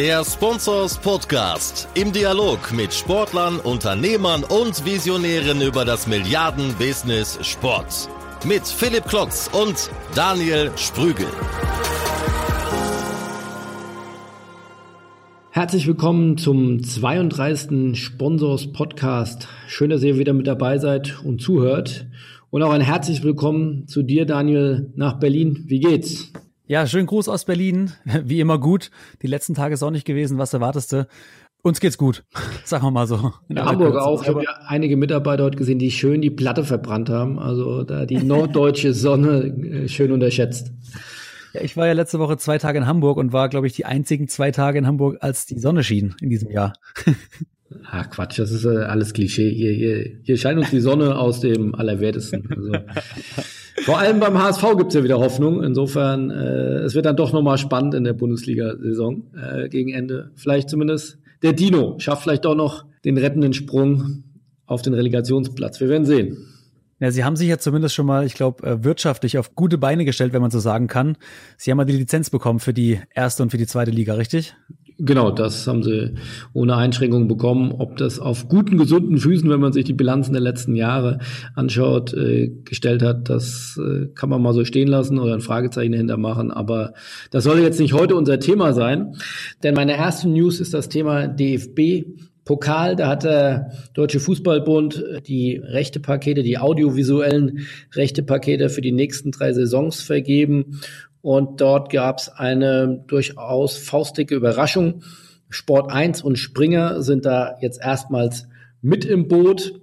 Der Sponsors Podcast im Dialog mit Sportlern, Unternehmern und Visionären über das Milliarden-Business Sport. Mit Philipp Klotz und Daniel Sprügel. Herzlich willkommen zum 32. Sponsors Podcast. Schön, dass ihr wieder mit dabei seid und zuhört. Und auch ein herzlich willkommen zu dir, Daniel, nach Berlin. Wie geht's? Ja, schönen Gruß aus Berlin. Wie immer gut. Die letzten Tage sonnig gewesen. Was erwartest du? Uns geht's gut, sagen wir mal so. In Hamburg Kürze. auch. Ich habe ja einige Mitarbeiter dort gesehen, die schön die Platte verbrannt haben. Also da die norddeutsche Sonne äh, schön unterschätzt. Ja, ich war ja letzte Woche zwei Tage in Hamburg und war, glaube ich, die einzigen zwei Tage in Hamburg, als die Sonne schien in diesem Jahr. Ach Quatsch, das ist äh, alles Klischee. Hier, hier, hier scheint uns die Sonne aus dem Allerwertesten. Also, vor allem beim HSV gibt's ja wieder Hoffnung. Insofern, äh, es wird dann doch nochmal spannend in der Bundesliga-Saison äh, gegen Ende. Vielleicht zumindest der Dino schafft vielleicht doch noch den rettenden Sprung auf den Relegationsplatz. Wir werden sehen. Ja, sie haben sich ja zumindest schon mal, ich glaube, äh, wirtschaftlich auf gute Beine gestellt, wenn man so sagen kann. Sie haben ja die Lizenz bekommen für die erste und für die zweite Liga, richtig? Genau, das haben sie ohne Einschränkungen bekommen. Ob das auf guten, gesunden Füßen, wenn man sich die Bilanzen der letzten Jahre anschaut, äh, gestellt hat, das äh, kann man mal so stehen lassen oder ein Fragezeichen dahinter machen. Aber das soll jetzt nicht heute unser Thema sein, denn meine erste News ist das Thema DFB. Pokal, da hat der Deutsche Fußballbund die Rechtepakete, die audiovisuellen Rechtepakete für die nächsten drei Saisons vergeben. Und dort gab es eine durchaus faustdicke Überraschung. Sport 1 und Springer sind da jetzt erstmals mit im Boot.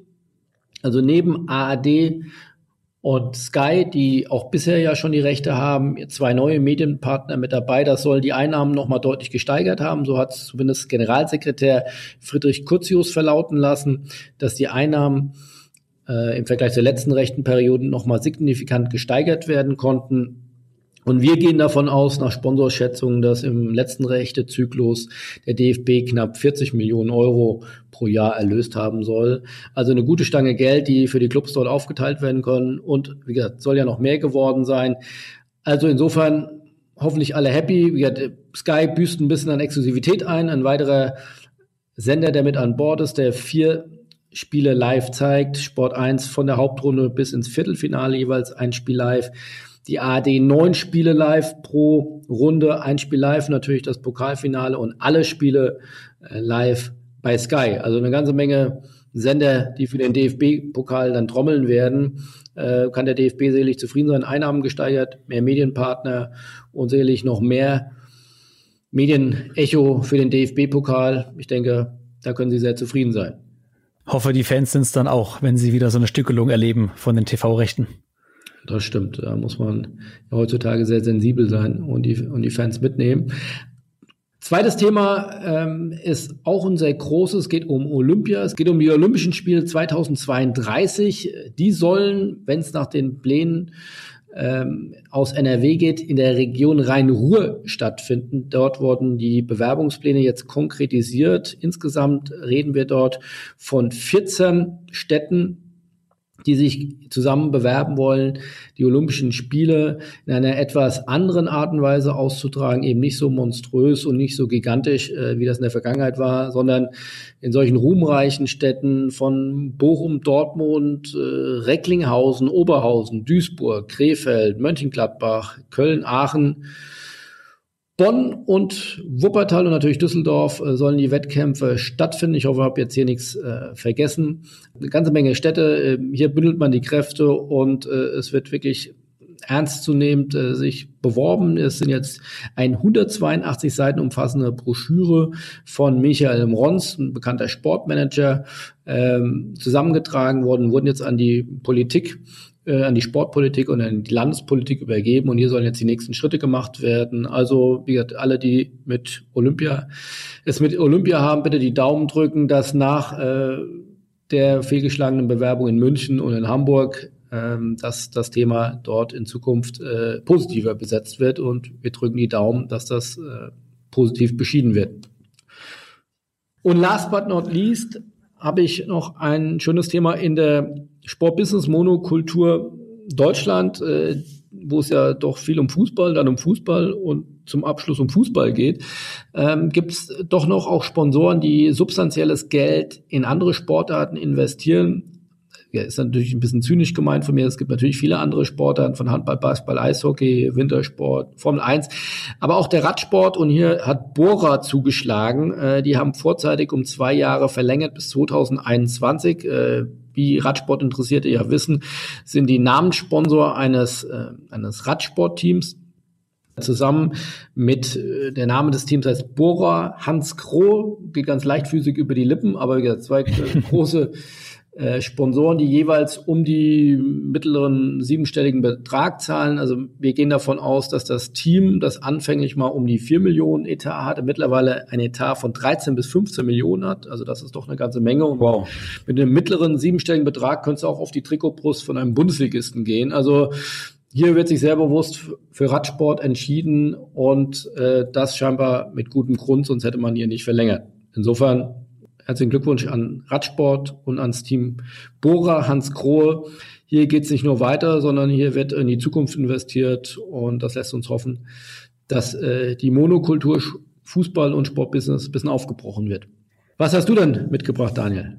Also neben ARD und Sky, die auch bisher ja schon die Rechte haben, zwei neue Medienpartner mit dabei. Das sollen die Einnahmen nochmal deutlich gesteigert haben. So hat zumindest Generalsekretär Friedrich Kurzius verlauten lassen, dass die Einnahmen äh, im Vergleich zur letzten rechten Perioden nochmal signifikant gesteigert werden konnten. Und wir gehen davon aus, nach Sponsorschätzungen, dass im letzten Rechtezyklus der DFB knapp 40 Millionen Euro pro Jahr erlöst haben soll. Also eine gute Stange Geld, die für die Clubs dort aufgeteilt werden können. Und wie gesagt, soll ja noch mehr geworden sein. Also insofern hoffentlich alle happy. Wie gesagt, Sky büßt ein bisschen an Exklusivität ein. Ein weiterer Sender, der mit an Bord ist, der vier Spiele live zeigt. Sport 1 von der Hauptrunde bis ins Viertelfinale jeweils ein Spiel live die ARD neun Spiele live pro Runde, ein Spiel live, natürlich das Pokalfinale und alle Spiele äh, live bei Sky. Also eine ganze Menge Sender, die für den DFB-Pokal dann trommeln werden. Äh, kann der DFB sicherlich zufrieden sein. Einnahmen gesteigert, mehr Medienpartner und sicherlich noch mehr Medienecho für den DFB-Pokal. Ich denke, da können Sie sehr zufrieden sein. Hoffe, die Fans sind es dann auch, wenn sie wieder so eine Stückelung erleben von den TV-Rechten. Das stimmt. Da muss man heutzutage sehr sensibel sein und die, und die Fans mitnehmen. Zweites Thema ähm, ist auch ein sehr großes. Es geht um Olympia. Es geht um die Olympischen Spiele 2032. Die sollen, wenn es nach den Plänen ähm, aus NRW geht, in der Region Rhein-Ruhr stattfinden. Dort wurden die Bewerbungspläne jetzt konkretisiert. Insgesamt reden wir dort von 14 Städten die sich zusammen bewerben wollen, die Olympischen Spiele in einer etwas anderen Art und Weise auszutragen, eben nicht so monströs und nicht so gigantisch, äh, wie das in der Vergangenheit war, sondern in solchen ruhmreichen Städten von Bochum, Dortmund, äh, Recklinghausen, Oberhausen, Duisburg, Krefeld, Mönchengladbach, Köln, Aachen, Bonn und Wuppertal und natürlich Düsseldorf äh, sollen die Wettkämpfe stattfinden. Ich hoffe, ich habe jetzt hier nichts äh, vergessen. Eine ganze Menge Städte. Äh, hier bündelt man die Kräfte und äh, es wird wirklich ernstzunehmend äh, sich beworben. Es sind jetzt ein 182 Seiten umfassende Broschüre von Michael Mrons, ein bekannter Sportmanager, ähm, zusammengetragen worden, wurden jetzt an die Politik äh, an die Sportpolitik und an die Landespolitik übergeben und hier sollen jetzt die nächsten Schritte gemacht werden. Also, wie gesagt, alle, die mit Olympia, es mit Olympia haben, bitte die Daumen drücken, dass nach äh, der fehlgeschlagenen Bewerbung in München und in Hamburg ähm, dass das Thema dort in Zukunft äh, positiver besetzt wird und wir drücken die Daumen, dass das äh, positiv beschieden wird. Und last but not least habe ich noch ein schönes Thema in der Sportbusiness Monokultur Deutschland. Äh, wo es ja doch viel um Fußball, dann um Fußball und zum Abschluss um Fußball geht, ähm, gibt es doch noch auch Sponsoren, die substanzielles Geld in andere Sportarten investieren. Ja, ist natürlich ein bisschen zynisch gemeint von mir. Es gibt natürlich viele andere Sportarten von Handball, Basketball, Eishockey, Wintersport, Formel 1, aber auch der Radsport. Und hier hat Bora zugeschlagen. Äh, die haben vorzeitig um zwei Jahre verlängert bis 2021. Äh, wie Radsportinteressierte ja wissen, sind die Namenssponsor eines, äh, eines Radsportteams zusammen mit äh, der Name des Teams heißt Bora Hans Kroh, geht ganz leichtfüßig über die Lippen, aber wie gesagt, zwei äh, große äh, Sponsoren, die jeweils um die mittleren siebenstelligen Betrag zahlen. Also wir gehen davon aus, dass das Team, das anfänglich mal um die vier Millionen Etat hatte, mittlerweile ein Etat von 13 bis 15 Millionen hat. Also das ist doch eine ganze Menge. Und wow. mit einem mittleren siebenstelligen Betrag könnte es auch auf die Trikotbrust von einem Bundesligisten gehen. Also hier wird sich sehr bewusst für Radsport entschieden und äh, das scheinbar mit gutem Grund, sonst hätte man hier nicht verlängert. Insofern herzlichen Glückwunsch an Radsport und ans Team Bora, Hans Krohe. Hier geht es nicht nur weiter, sondern hier wird in die Zukunft investiert und das lässt uns hoffen, dass äh, die Monokultur Fußball und Sportbusiness ein bisschen aufgebrochen wird. Was hast du denn mitgebracht, Daniel?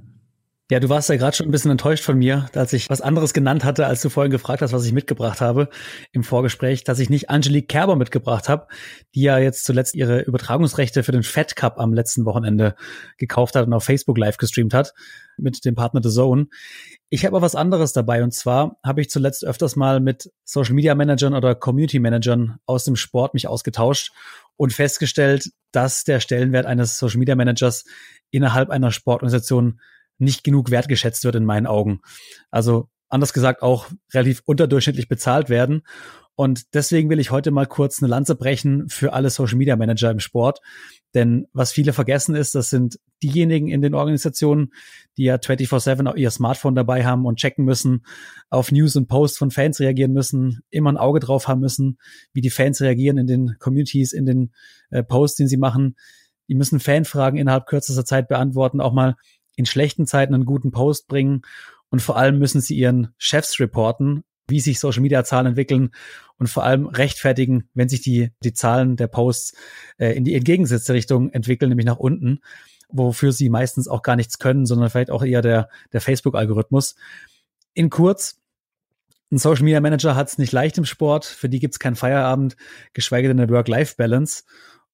Ja, du warst ja gerade schon ein bisschen enttäuscht von mir, als ich was anderes genannt hatte, als du vorhin gefragt hast, was ich mitgebracht habe im Vorgespräch, dass ich nicht Angelique Kerber mitgebracht habe, die ja jetzt zuletzt ihre Übertragungsrechte für den Fed Cup am letzten Wochenende gekauft hat und auf Facebook live gestreamt hat mit dem Partner The Zone. Ich habe aber was anderes dabei und zwar habe ich zuletzt öfters mal mit Social Media Managern oder Community Managern aus dem Sport mich ausgetauscht und festgestellt, dass der Stellenwert eines Social Media Managers innerhalb einer Sportorganisation nicht genug wertgeschätzt wird in meinen Augen. Also anders gesagt auch relativ unterdurchschnittlich bezahlt werden. Und deswegen will ich heute mal kurz eine Lanze brechen für alle Social Media Manager im Sport. Denn was viele vergessen ist, das sind diejenigen in den Organisationen, die ja 24-7 ihr Smartphone dabei haben und checken müssen, auf News und Posts von Fans reagieren müssen, immer ein Auge drauf haben müssen, wie die Fans reagieren in den Communities, in den äh, Posts, den sie machen. Die müssen Fanfragen innerhalb kürzester Zeit beantworten, auch mal in schlechten Zeiten einen guten Post bringen und vor allem müssen sie ihren Chefs reporten, wie sich Social Media Zahlen entwickeln und vor allem rechtfertigen, wenn sich die, die Zahlen der Posts äh, in die entgegengesetzte Richtung entwickeln, nämlich nach unten, wofür sie meistens auch gar nichts können, sondern vielleicht auch eher der, der Facebook-Algorithmus. In kurz, ein Social Media Manager hat es nicht leicht im Sport, für die gibt es keinen Feierabend, geschweige denn eine Work-Life-Balance.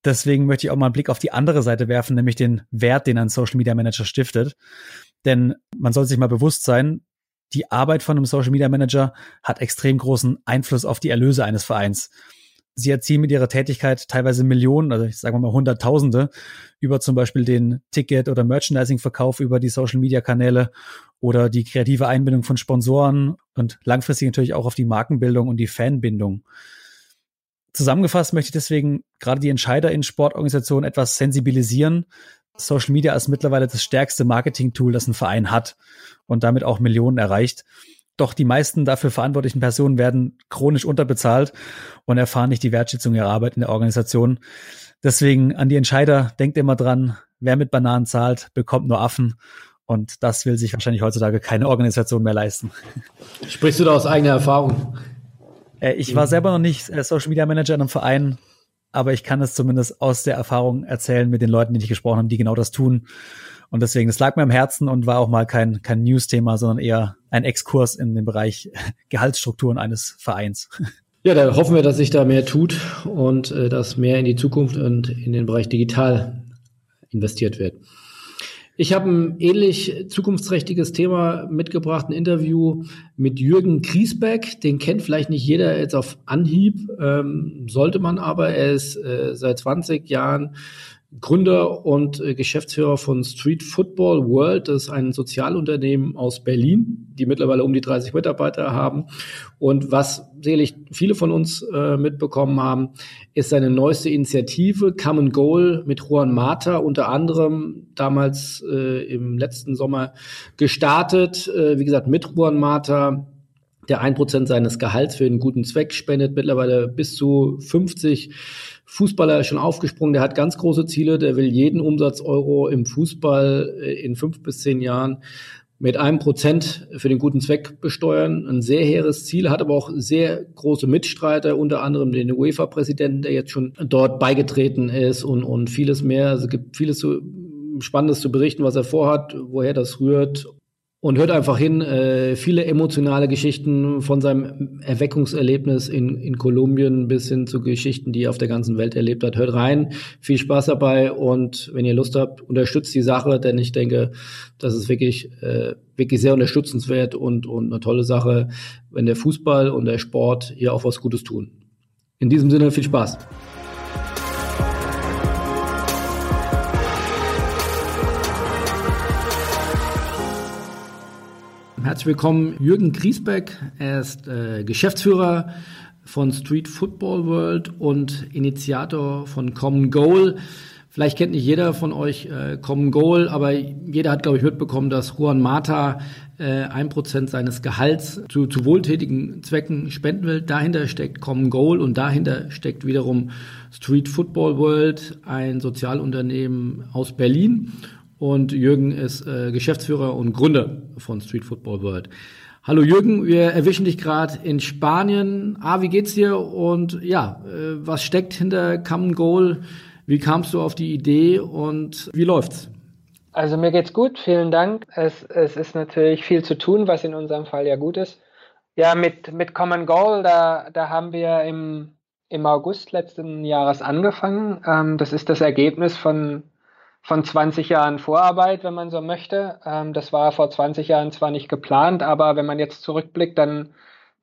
Deswegen möchte ich auch mal einen Blick auf die andere Seite werfen, nämlich den Wert, den ein Social Media Manager stiftet. Denn man soll sich mal bewusst sein, die Arbeit von einem Social Media Manager hat extrem großen Einfluss auf die Erlöse eines Vereins. Sie erzielen mit ihrer Tätigkeit teilweise Millionen, also ich sage mal Hunderttausende, über zum Beispiel den Ticket- oder Merchandising-Verkauf über die Social Media Kanäle oder die kreative Einbindung von Sponsoren und langfristig natürlich auch auf die Markenbildung und die Fanbindung. Zusammengefasst möchte ich deswegen gerade die Entscheider in Sportorganisationen etwas sensibilisieren. Social Media ist mittlerweile das stärkste Marketing-Tool, das ein Verein hat und damit auch Millionen erreicht. Doch die meisten dafür verantwortlichen Personen werden chronisch unterbezahlt und erfahren nicht die Wertschätzung ihrer Arbeit in der Organisation. Deswegen an die Entscheider, denkt immer dran, wer mit Bananen zahlt, bekommt nur Affen. Und das will sich wahrscheinlich heutzutage keine Organisation mehr leisten. Sprichst du da aus eigener Erfahrung? Äh, ich war selber noch nicht äh, Social Media Manager in einem Verein, aber ich kann es zumindest aus der Erfahrung erzählen mit den Leuten, die ich gesprochen habe, die genau das tun. Und deswegen, es lag mir am Herzen und war auch mal kein, kein News-Thema, sondern eher ein Exkurs in den Bereich Gehaltsstrukturen eines Vereins. Ja, da hoffen wir, dass sich da mehr tut und äh, dass mehr in die Zukunft und in den Bereich digital investiert wird. Ich habe ein ähnlich zukunftsträchtiges Thema mitgebracht, ein Interview mit Jürgen Griesbeck. Den kennt vielleicht nicht jeder jetzt auf Anhieb, ähm, sollte man aber. Er ist äh, seit 20 Jahren Gründer und äh, Geschäftsführer von Street Football World. Das ist ein Sozialunternehmen aus Berlin, die mittlerweile um die 30 Mitarbeiter haben. Und was sicherlich viele von uns äh, mitbekommen haben, ist seine neueste Initiative Come and Goal mit Juan Mata, unter anderem damals äh, im letzten Sommer gestartet. Äh, wie gesagt, mit Juan Mata der ein Prozent seines Gehalts für einen guten Zweck spendet, mittlerweile bis zu 50 Fußballer ist schon aufgesprungen, der hat ganz große Ziele, der will jeden Umsatz Euro im Fußball äh, in fünf bis zehn Jahren mit einem Prozent für den guten Zweck besteuern. Ein sehr hehres Ziel, hat aber auch sehr große Mitstreiter, unter anderem den UEFA-Präsidenten, der jetzt schon dort beigetreten ist und, und vieles mehr. Also es gibt vieles zu, Spannendes zu berichten, was er vorhat, woher das rührt und hört einfach hin, äh, viele emotionale Geschichten von seinem Erweckungserlebnis in, in Kolumbien bis hin zu Geschichten, die er auf der ganzen Welt erlebt hat. Hört rein, viel Spaß dabei und wenn ihr Lust habt, unterstützt die Sache, denn ich denke, das ist wirklich, äh, wirklich sehr unterstützenswert und, und eine tolle Sache, wenn der Fußball und der Sport hier auch was Gutes tun. In diesem Sinne viel Spaß. Herzlich willkommen, Jürgen Griesbeck. Er ist äh, Geschäftsführer von Street Football World und Initiator von Common Goal. Vielleicht kennt nicht jeder von euch äh, Common Goal, aber jeder hat, glaube ich, mitbekommen, dass Juan Mata äh, ein Prozent seines Gehalts zu, zu wohltätigen Zwecken spenden will. Dahinter steckt Common Goal und dahinter steckt wiederum Street Football World, ein Sozialunternehmen aus Berlin und Jürgen ist äh, Geschäftsführer und Gründer von Street Football World. Hallo Jürgen, wir erwischen dich gerade in Spanien. Ah, wie geht's dir? Und ja, äh, was steckt hinter Common Goal? Wie kamst du auf die Idee und wie läuft's? Also mir geht's gut, vielen Dank. Es, es ist natürlich viel zu tun, was in unserem Fall ja gut ist. Ja, mit, mit Common Goal, da, da haben wir im, im August letzten Jahres angefangen. Ähm, das ist das Ergebnis von von 20 Jahren Vorarbeit, wenn man so möchte. Ähm, das war vor 20 Jahren zwar nicht geplant, aber wenn man jetzt zurückblickt, dann,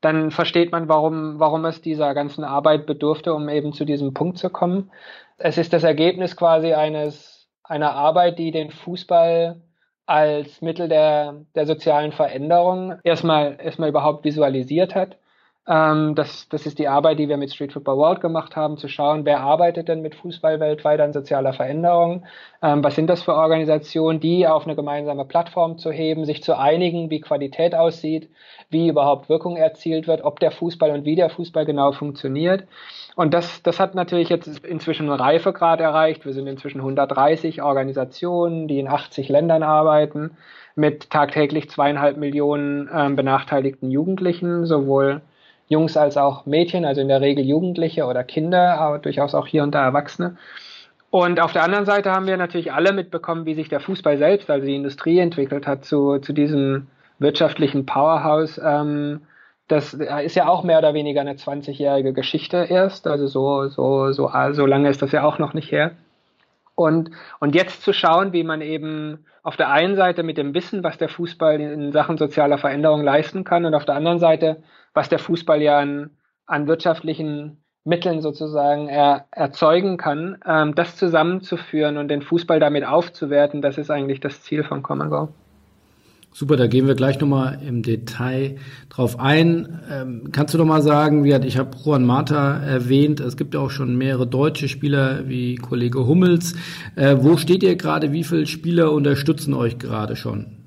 dann versteht man, warum, warum es dieser ganzen Arbeit bedurfte, um eben zu diesem Punkt zu kommen. Es ist das Ergebnis quasi eines, einer Arbeit, die den Fußball als Mittel der, der sozialen Veränderung erstmal, erstmal überhaupt visualisiert hat ähm, das, das ist die Arbeit, die wir mit Street Football World gemacht haben, zu schauen, wer arbeitet denn mit Fußball weltweit an sozialer Veränderung? Ähm, was sind das für Organisationen, die auf eine gemeinsame Plattform zu heben, sich zu einigen, wie Qualität aussieht, wie überhaupt Wirkung erzielt wird, ob der Fußball und wie der Fußball genau funktioniert. Und das, das hat natürlich jetzt inzwischen einen Reifegrad erreicht. Wir sind inzwischen 130 Organisationen, die in 80 Ländern arbeiten, mit tagtäglich zweieinhalb Millionen ähm, benachteiligten Jugendlichen, sowohl Jungs als auch Mädchen, also in der Regel Jugendliche oder Kinder, aber durchaus auch hier und da Erwachsene. Und auf der anderen Seite haben wir natürlich alle mitbekommen, wie sich der Fußball selbst, also die Industrie entwickelt hat zu, zu diesem wirtschaftlichen Powerhouse. Ähm, das ist ja auch mehr oder weniger eine 20-jährige Geschichte erst, also so, so, so, so lange ist das ja auch noch nicht her. Und, und jetzt zu schauen, wie man eben auf der einen Seite mit dem Wissen, was der Fußball in Sachen sozialer Veränderung leisten kann, und auf der anderen Seite was der Fußball ja an, an wirtschaftlichen Mitteln sozusagen er, erzeugen kann, ähm, das zusammenzuführen und den Fußball damit aufzuwerten, das ist eigentlich das Ziel von Common Go. Super, da gehen wir gleich nochmal im Detail drauf ein. Ähm, kannst du noch mal sagen, wie hat, ich habe Juan Mata erwähnt, es gibt ja auch schon mehrere deutsche Spieler wie Kollege Hummels. Äh, wo steht ihr gerade? Wie viele Spieler unterstützen euch gerade schon?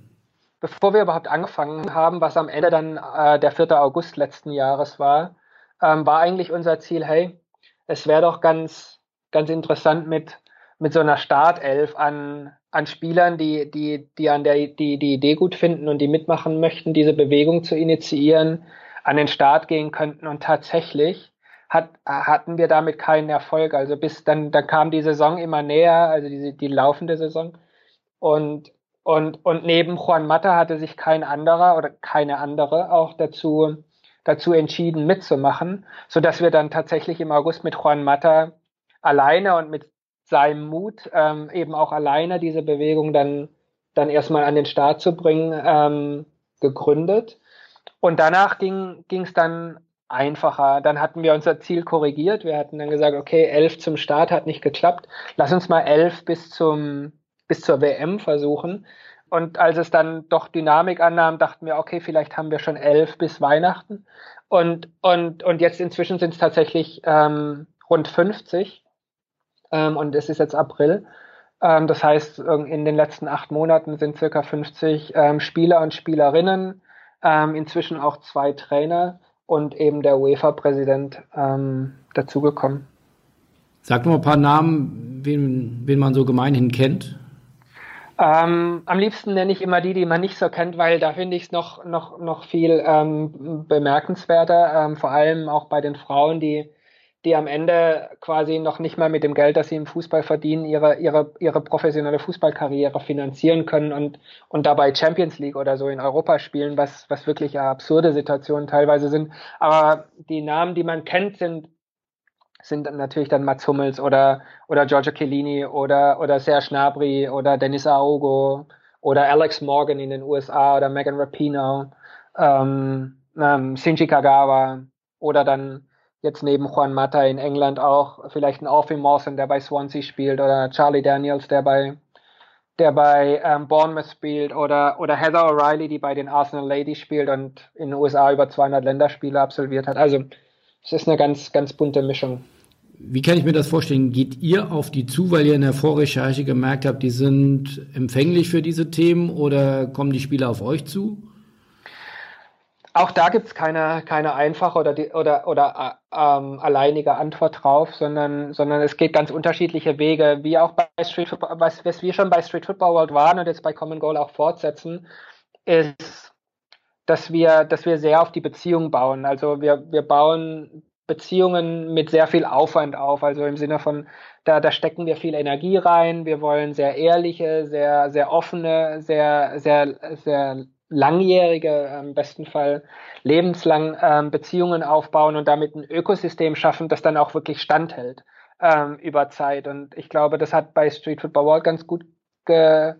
bevor wir überhaupt angefangen haben, was am Ende dann äh, der 4. August letzten Jahres war, ähm, war eigentlich unser Ziel, hey, es wäre doch ganz, ganz interessant mit, mit so einer Startelf an, an Spielern, die, die, die an der, die, die Idee gut finden und die mitmachen möchten, diese Bewegung zu initiieren, an den Start gehen könnten und tatsächlich hat, hatten wir damit keinen Erfolg. Also bis dann, dann kam die Saison immer näher, also die, die laufende Saison. Und und, und neben Juan Mata hatte sich kein anderer oder keine andere auch dazu, dazu entschieden mitzumachen, so dass wir dann tatsächlich im August mit Juan Mata alleine und mit seinem Mut ähm, eben auch alleine diese Bewegung dann, dann erstmal an den Start zu bringen, ähm, gegründet. Und danach ging es dann einfacher. Dann hatten wir unser Ziel korrigiert. Wir hatten dann gesagt, okay, elf zum Start hat nicht geklappt. Lass uns mal elf bis zum bis zur WM versuchen. Und als es dann doch Dynamik annahm, dachten wir, okay, vielleicht haben wir schon elf bis Weihnachten. Und, und, und jetzt inzwischen sind es tatsächlich ähm, rund 50. Ähm, und es ist jetzt April. Ähm, das heißt, in den letzten acht Monaten sind circa 50 ähm, Spieler und Spielerinnen, ähm, inzwischen auch zwei Trainer und eben der UEFA-Präsident ähm, dazugekommen. Sag mal ein paar Namen, wen, wen man so gemeinhin kennt. Ähm, am liebsten nenne ich immer die, die man nicht so kennt, weil da finde ich es noch, noch, noch viel ähm, bemerkenswerter, ähm, vor allem auch bei den Frauen, die, die am Ende quasi noch nicht mal mit dem Geld, das sie im Fußball verdienen, ihre, ihre, ihre professionelle Fußballkarriere finanzieren können und, und dabei Champions League oder so in Europa spielen, was, was wirklich absurde Situationen teilweise sind. Aber die Namen, die man kennt, sind sind natürlich dann Mats Hummels oder, oder Giorgio Chiellini oder, oder Serge Gnabry oder Dennis Aogo oder Alex Morgan in den USA oder Megan Rapinoe, ähm, ähm, Shinji Kagawa oder dann jetzt neben Juan Mata in England auch vielleicht ein Alfie Mawson, der bei Swansea spielt oder Charlie Daniels, der bei der bei ähm, Bournemouth spielt oder, oder Heather O'Reilly, die bei den Arsenal Ladies spielt und in den USA über 200 Länderspiele absolviert hat. Also es ist eine ganz, ganz bunte Mischung. Wie kann ich mir das vorstellen? Geht ihr auf die zu, weil ihr in der Vorrecherche gemerkt habt, die sind empfänglich für diese Themen oder kommen die Spieler auf euch zu? Auch da gibt es keine, keine einfache oder, die, oder, oder ähm, alleinige Antwort drauf, sondern, sondern es geht ganz unterschiedliche Wege, wie auch bei Street Football, was, was wir schon bei Street Football World waren und jetzt bei Common Goal auch fortsetzen, ist, dass wir, dass wir sehr auf die Beziehung bauen. Also wir, wir bauen Beziehungen mit sehr viel Aufwand auf. Also im Sinne von, da, da stecken wir viel Energie rein. Wir wollen sehr ehrliche, sehr, sehr offene, sehr, sehr, sehr langjährige, im besten Fall lebenslang ähm, Beziehungen aufbauen und damit ein Ökosystem schaffen, das dann auch wirklich standhält ähm, über Zeit. Und ich glaube, das hat bei Street Football World ganz gut ge,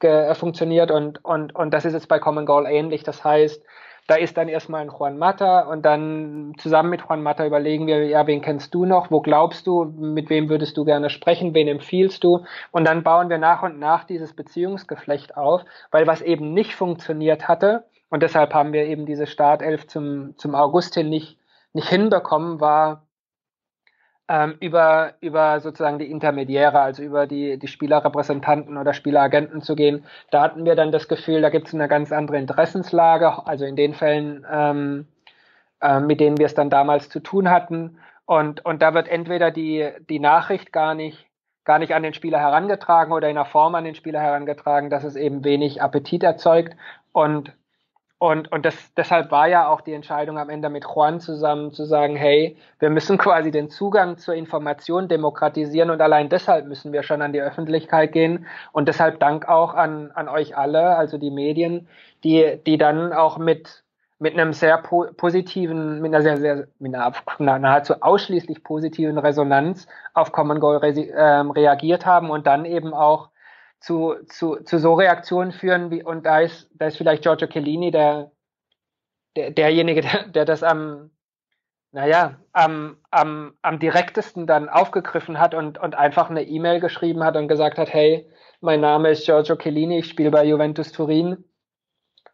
ge, funktioniert und, und, und das ist jetzt bei Common Goal ähnlich. Das heißt, da ist dann erstmal ein Juan Mata und dann zusammen mit Juan Mata überlegen wir, ja, wen kennst du noch, wo glaubst du, mit wem würdest du gerne sprechen, wen empfiehlst du? Und dann bauen wir nach und nach dieses Beziehungsgeflecht auf, weil was eben nicht funktioniert hatte und deshalb haben wir eben diese Startelf zum, zum August hin nicht, nicht hinbekommen, war ähm, über, über sozusagen die Intermediäre, also über die, die Spielerrepräsentanten oder Spieleragenten zu gehen. Da hatten wir dann das Gefühl, da gibt es eine ganz andere Interessenslage, also in den Fällen, ähm, äh, mit denen wir es dann damals zu tun hatten. Und, und da wird entweder die, die Nachricht gar nicht, gar nicht an den Spieler herangetragen oder in einer Form an den Spieler herangetragen, dass es eben wenig Appetit erzeugt. Und und, und das, deshalb war ja auch die Entscheidung am Ende mit Juan zusammen zu sagen, hey, wir müssen quasi den Zugang zur Information demokratisieren und allein deshalb müssen wir schon an die Öffentlichkeit gehen. Und deshalb Dank auch an, an euch alle, also die Medien, die, die dann auch mit, mit einem sehr po positiven, mit einer sehr, sehr, mit einer nahezu ausschließlich positiven Resonanz auf Common Goal re äh, reagiert haben und dann eben auch zu, zu, zu so Reaktionen führen, wie, und da ist, da ist vielleicht Giorgio Chiellini der, der, derjenige, der, der das am, naja, am, am, am direktesten dann aufgegriffen hat und, und einfach eine E-Mail geschrieben hat und gesagt hat, hey, mein Name ist Giorgio Chiellini, ich spiele bei Juventus Turin.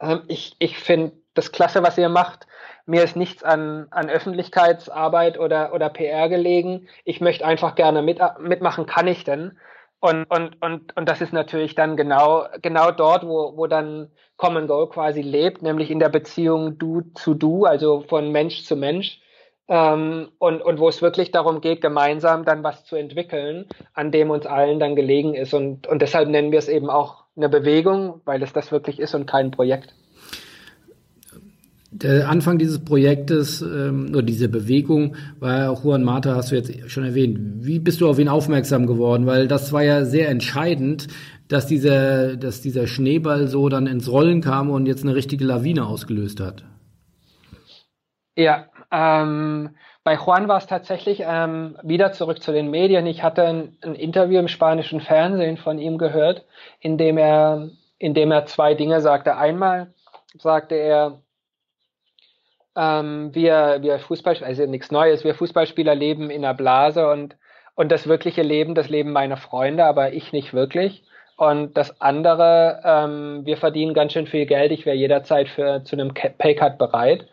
Ähm, ich ich finde das klasse, was ihr macht. Mir ist nichts an, an Öffentlichkeitsarbeit oder, oder PR gelegen. Ich möchte einfach gerne mit, mitmachen, kann ich denn? Und, und, und, und das ist natürlich dann genau, genau dort, wo, wo dann Common Goal quasi lebt, nämlich in der Beziehung Du zu Du, also von Mensch zu Mensch. Ähm, und, und wo es wirklich darum geht, gemeinsam dann was zu entwickeln, an dem uns allen dann gelegen ist. Und, und deshalb nennen wir es eben auch eine Bewegung, weil es das wirklich ist und kein Projekt der Anfang dieses Projektes ähm, oder diese Bewegung war Juan Mata, hast du jetzt schon erwähnt. Wie bist du auf ihn aufmerksam geworden? Weil das war ja sehr entscheidend, dass dieser, dass dieser Schneeball so dann ins Rollen kam und jetzt eine richtige Lawine ausgelöst hat. Ja, ähm, bei Juan war es tatsächlich ähm, wieder zurück zu den Medien. Ich hatte ein, ein Interview im spanischen Fernsehen von ihm gehört, in dem er, in dem er zwei Dinge sagte. Einmal sagte er, ähm, wir, wir Fußball, also nichts Neues, wir Fußballspieler leben in einer Blase und, und das wirkliche Leben, das Leben meiner Freunde, aber ich nicht wirklich. Und das andere, ähm, wir verdienen ganz schön viel Geld, ich wäre jederzeit für zu einem Paycut bereit.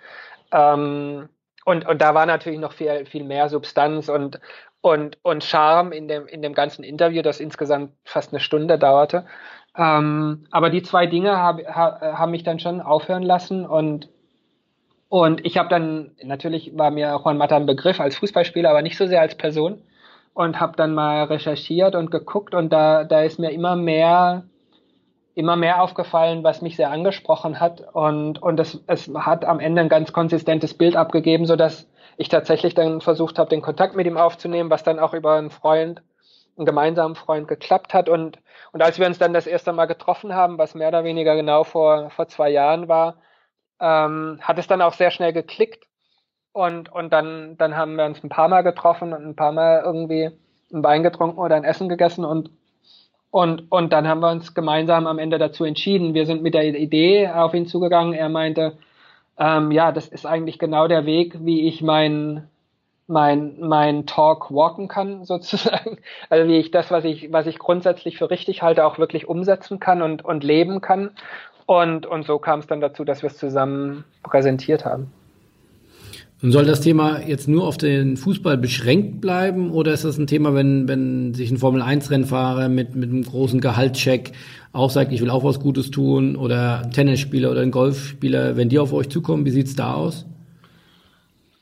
Ähm, und, und da war natürlich noch viel, viel mehr Substanz und, und, und Charme in dem, in dem ganzen Interview, das insgesamt fast eine Stunde dauerte. Ähm, aber die zwei Dinge hab, ha, haben mich dann schon aufhören lassen und und ich habe dann, natürlich war mir Juan Mata ein Begriff als Fußballspieler, aber nicht so sehr als Person. Und habe dann mal recherchiert und geguckt und da, da ist mir immer mehr immer mehr aufgefallen, was mich sehr angesprochen hat. Und, und es, es hat am Ende ein ganz konsistentes Bild abgegeben, so dass ich tatsächlich dann versucht habe, den Kontakt mit ihm aufzunehmen, was dann auch über einen Freund, einen gemeinsamen Freund geklappt hat. Und, und als wir uns dann das erste Mal getroffen haben, was mehr oder weniger genau vor, vor zwei Jahren war, ähm, hat es dann auch sehr schnell geklickt. Und, und dann, dann haben wir uns ein paar Mal getroffen und ein paar Mal irgendwie ein Wein getrunken oder ein Essen gegessen und und, und dann haben wir uns gemeinsam am Ende dazu entschieden. Wir sind mit der Idee auf ihn zugegangen. Er meinte, ähm, ja, das ist eigentlich genau der Weg, wie ich mein, mein, mein Talk walken kann, sozusagen. Also wie ich das, was ich, was ich grundsätzlich für richtig halte, auch wirklich umsetzen kann und, und leben kann. Und, und so kam es dann dazu, dass wir es zusammen präsentiert haben. Und soll das Thema jetzt nur auf den Fußball beschränkt bleiben oder ist das ein Thema, wenn, wenn sich ein Formel-1-Rennfahrer mit, mit einem großen Gehaltscheck auch sagt, ich will auch was Gutes tun oder ein Tennisspieler oder ein Golfspieler, wenn die auf euch zukommen, wie sieht's da aus?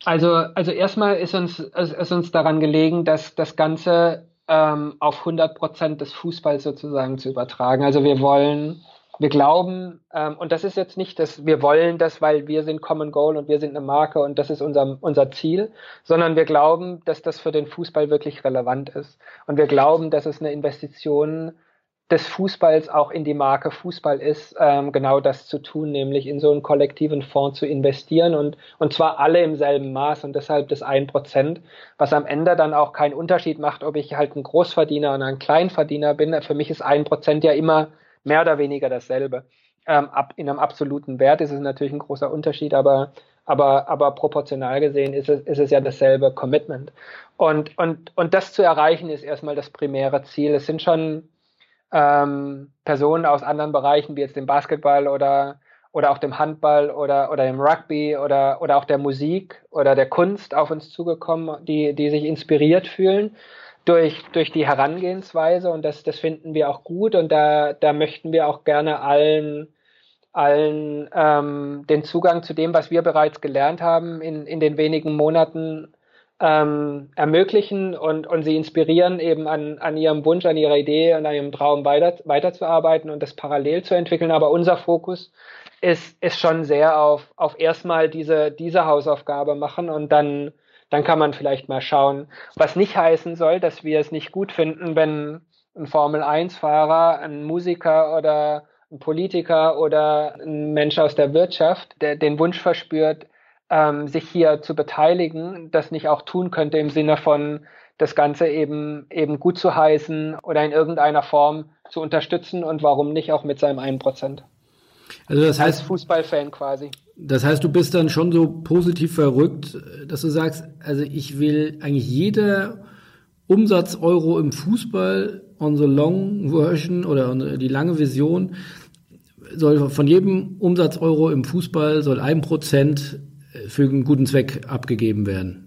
Also, also erstmal ist uns, ist uns daran gelegen, dass das Ganze ähm, auf 100 Prozent des Fußballs sozusagen zu übertragen. Also wir wollen wir glauben, ähm, und das ist jetzt nicht, dass wir wollen das, weil wir sind Common Goal und wir sind eine Marke und das ist unser, unser Ziel, sondern wir glauben, dass das für den Fußball wirklich relevant ist. Und wir glauben, dass es eine Investition des Fußballs auch in die Marke Fußball ist, ähm, genau das zu tun, nämlich in so einen kollektiven Fonds zu investieren und, und zwar alle im selben Maß und deshalb das ein Prozent, was am Ende dann auch keinen Unterschied macht, ob ich halt ein Großverdiener oder ein Kleinverdiener bin. Für mich ist ein Prozent ja immer mehr oder weniger dasselbe. Ähm, ab, in einem absoluten Wert ist es natürlich ein großer Unterschied, aber, aber, aber proportional gesehen ist es, ist es ja dasselbe Commitment. Und, und, und das zu erreichen ist erstmal das primäre Ziel. Es sind schon ähm, Personen aus anderen Bereichen, wie jetzt dem Basketball oder, oder auch dem Handball oder, oder dem Rugby oder, oder auch der Musik oder der Kunst auf uns zugekommen, die, die sich inspiriert fühlen durch, durch die Herangehensweise und das, das finden wir auch gut und da, da möchten wir auch gerne allen, allen ähm, den Zugang zu dem, was wir bereits gelernt haben in, in den wenigen Monaten ähm, ermöglichen und, und sie inspirieren, eben an, an ihrem Wunsch, an ihrer Idee an ihrem Traum weiter, weiterzuarbeiten und das parallel zu entwickeln. Aber unser Fokus ist, ist schon sehr auf, auf erstmal diese, diese Hausaufgabe machen und dann dann kann man vielleicht mal schauen. Was nicht heißen soll, dass wir es nicht gut finden, wenn ein Formel-1-Fahrer, ein Musiker oder ein Politiker oder ein Mensch aus der Wirtschaft, der den Wunsch verspürt, ähm, sich hier zu beteiligen, das nicht auch tun könnte im Sinne von das Ganze eben eben gut zu heißen oder in irgendeiner Form zu unterstützen und warum nicht auch mit seinem 1%. Also das heißt Als Fußballfan quasi. Das heißt, du bist dann schon so positiv verrückt, dass du sagst, also ich will eigentlich jeder Umsatz-Euro im Fußball on the long version oder die lange Vision soll von jedem Umsatz-Euro im Fußball soll ein Prozent für einen guten Zweck abgegeben werden.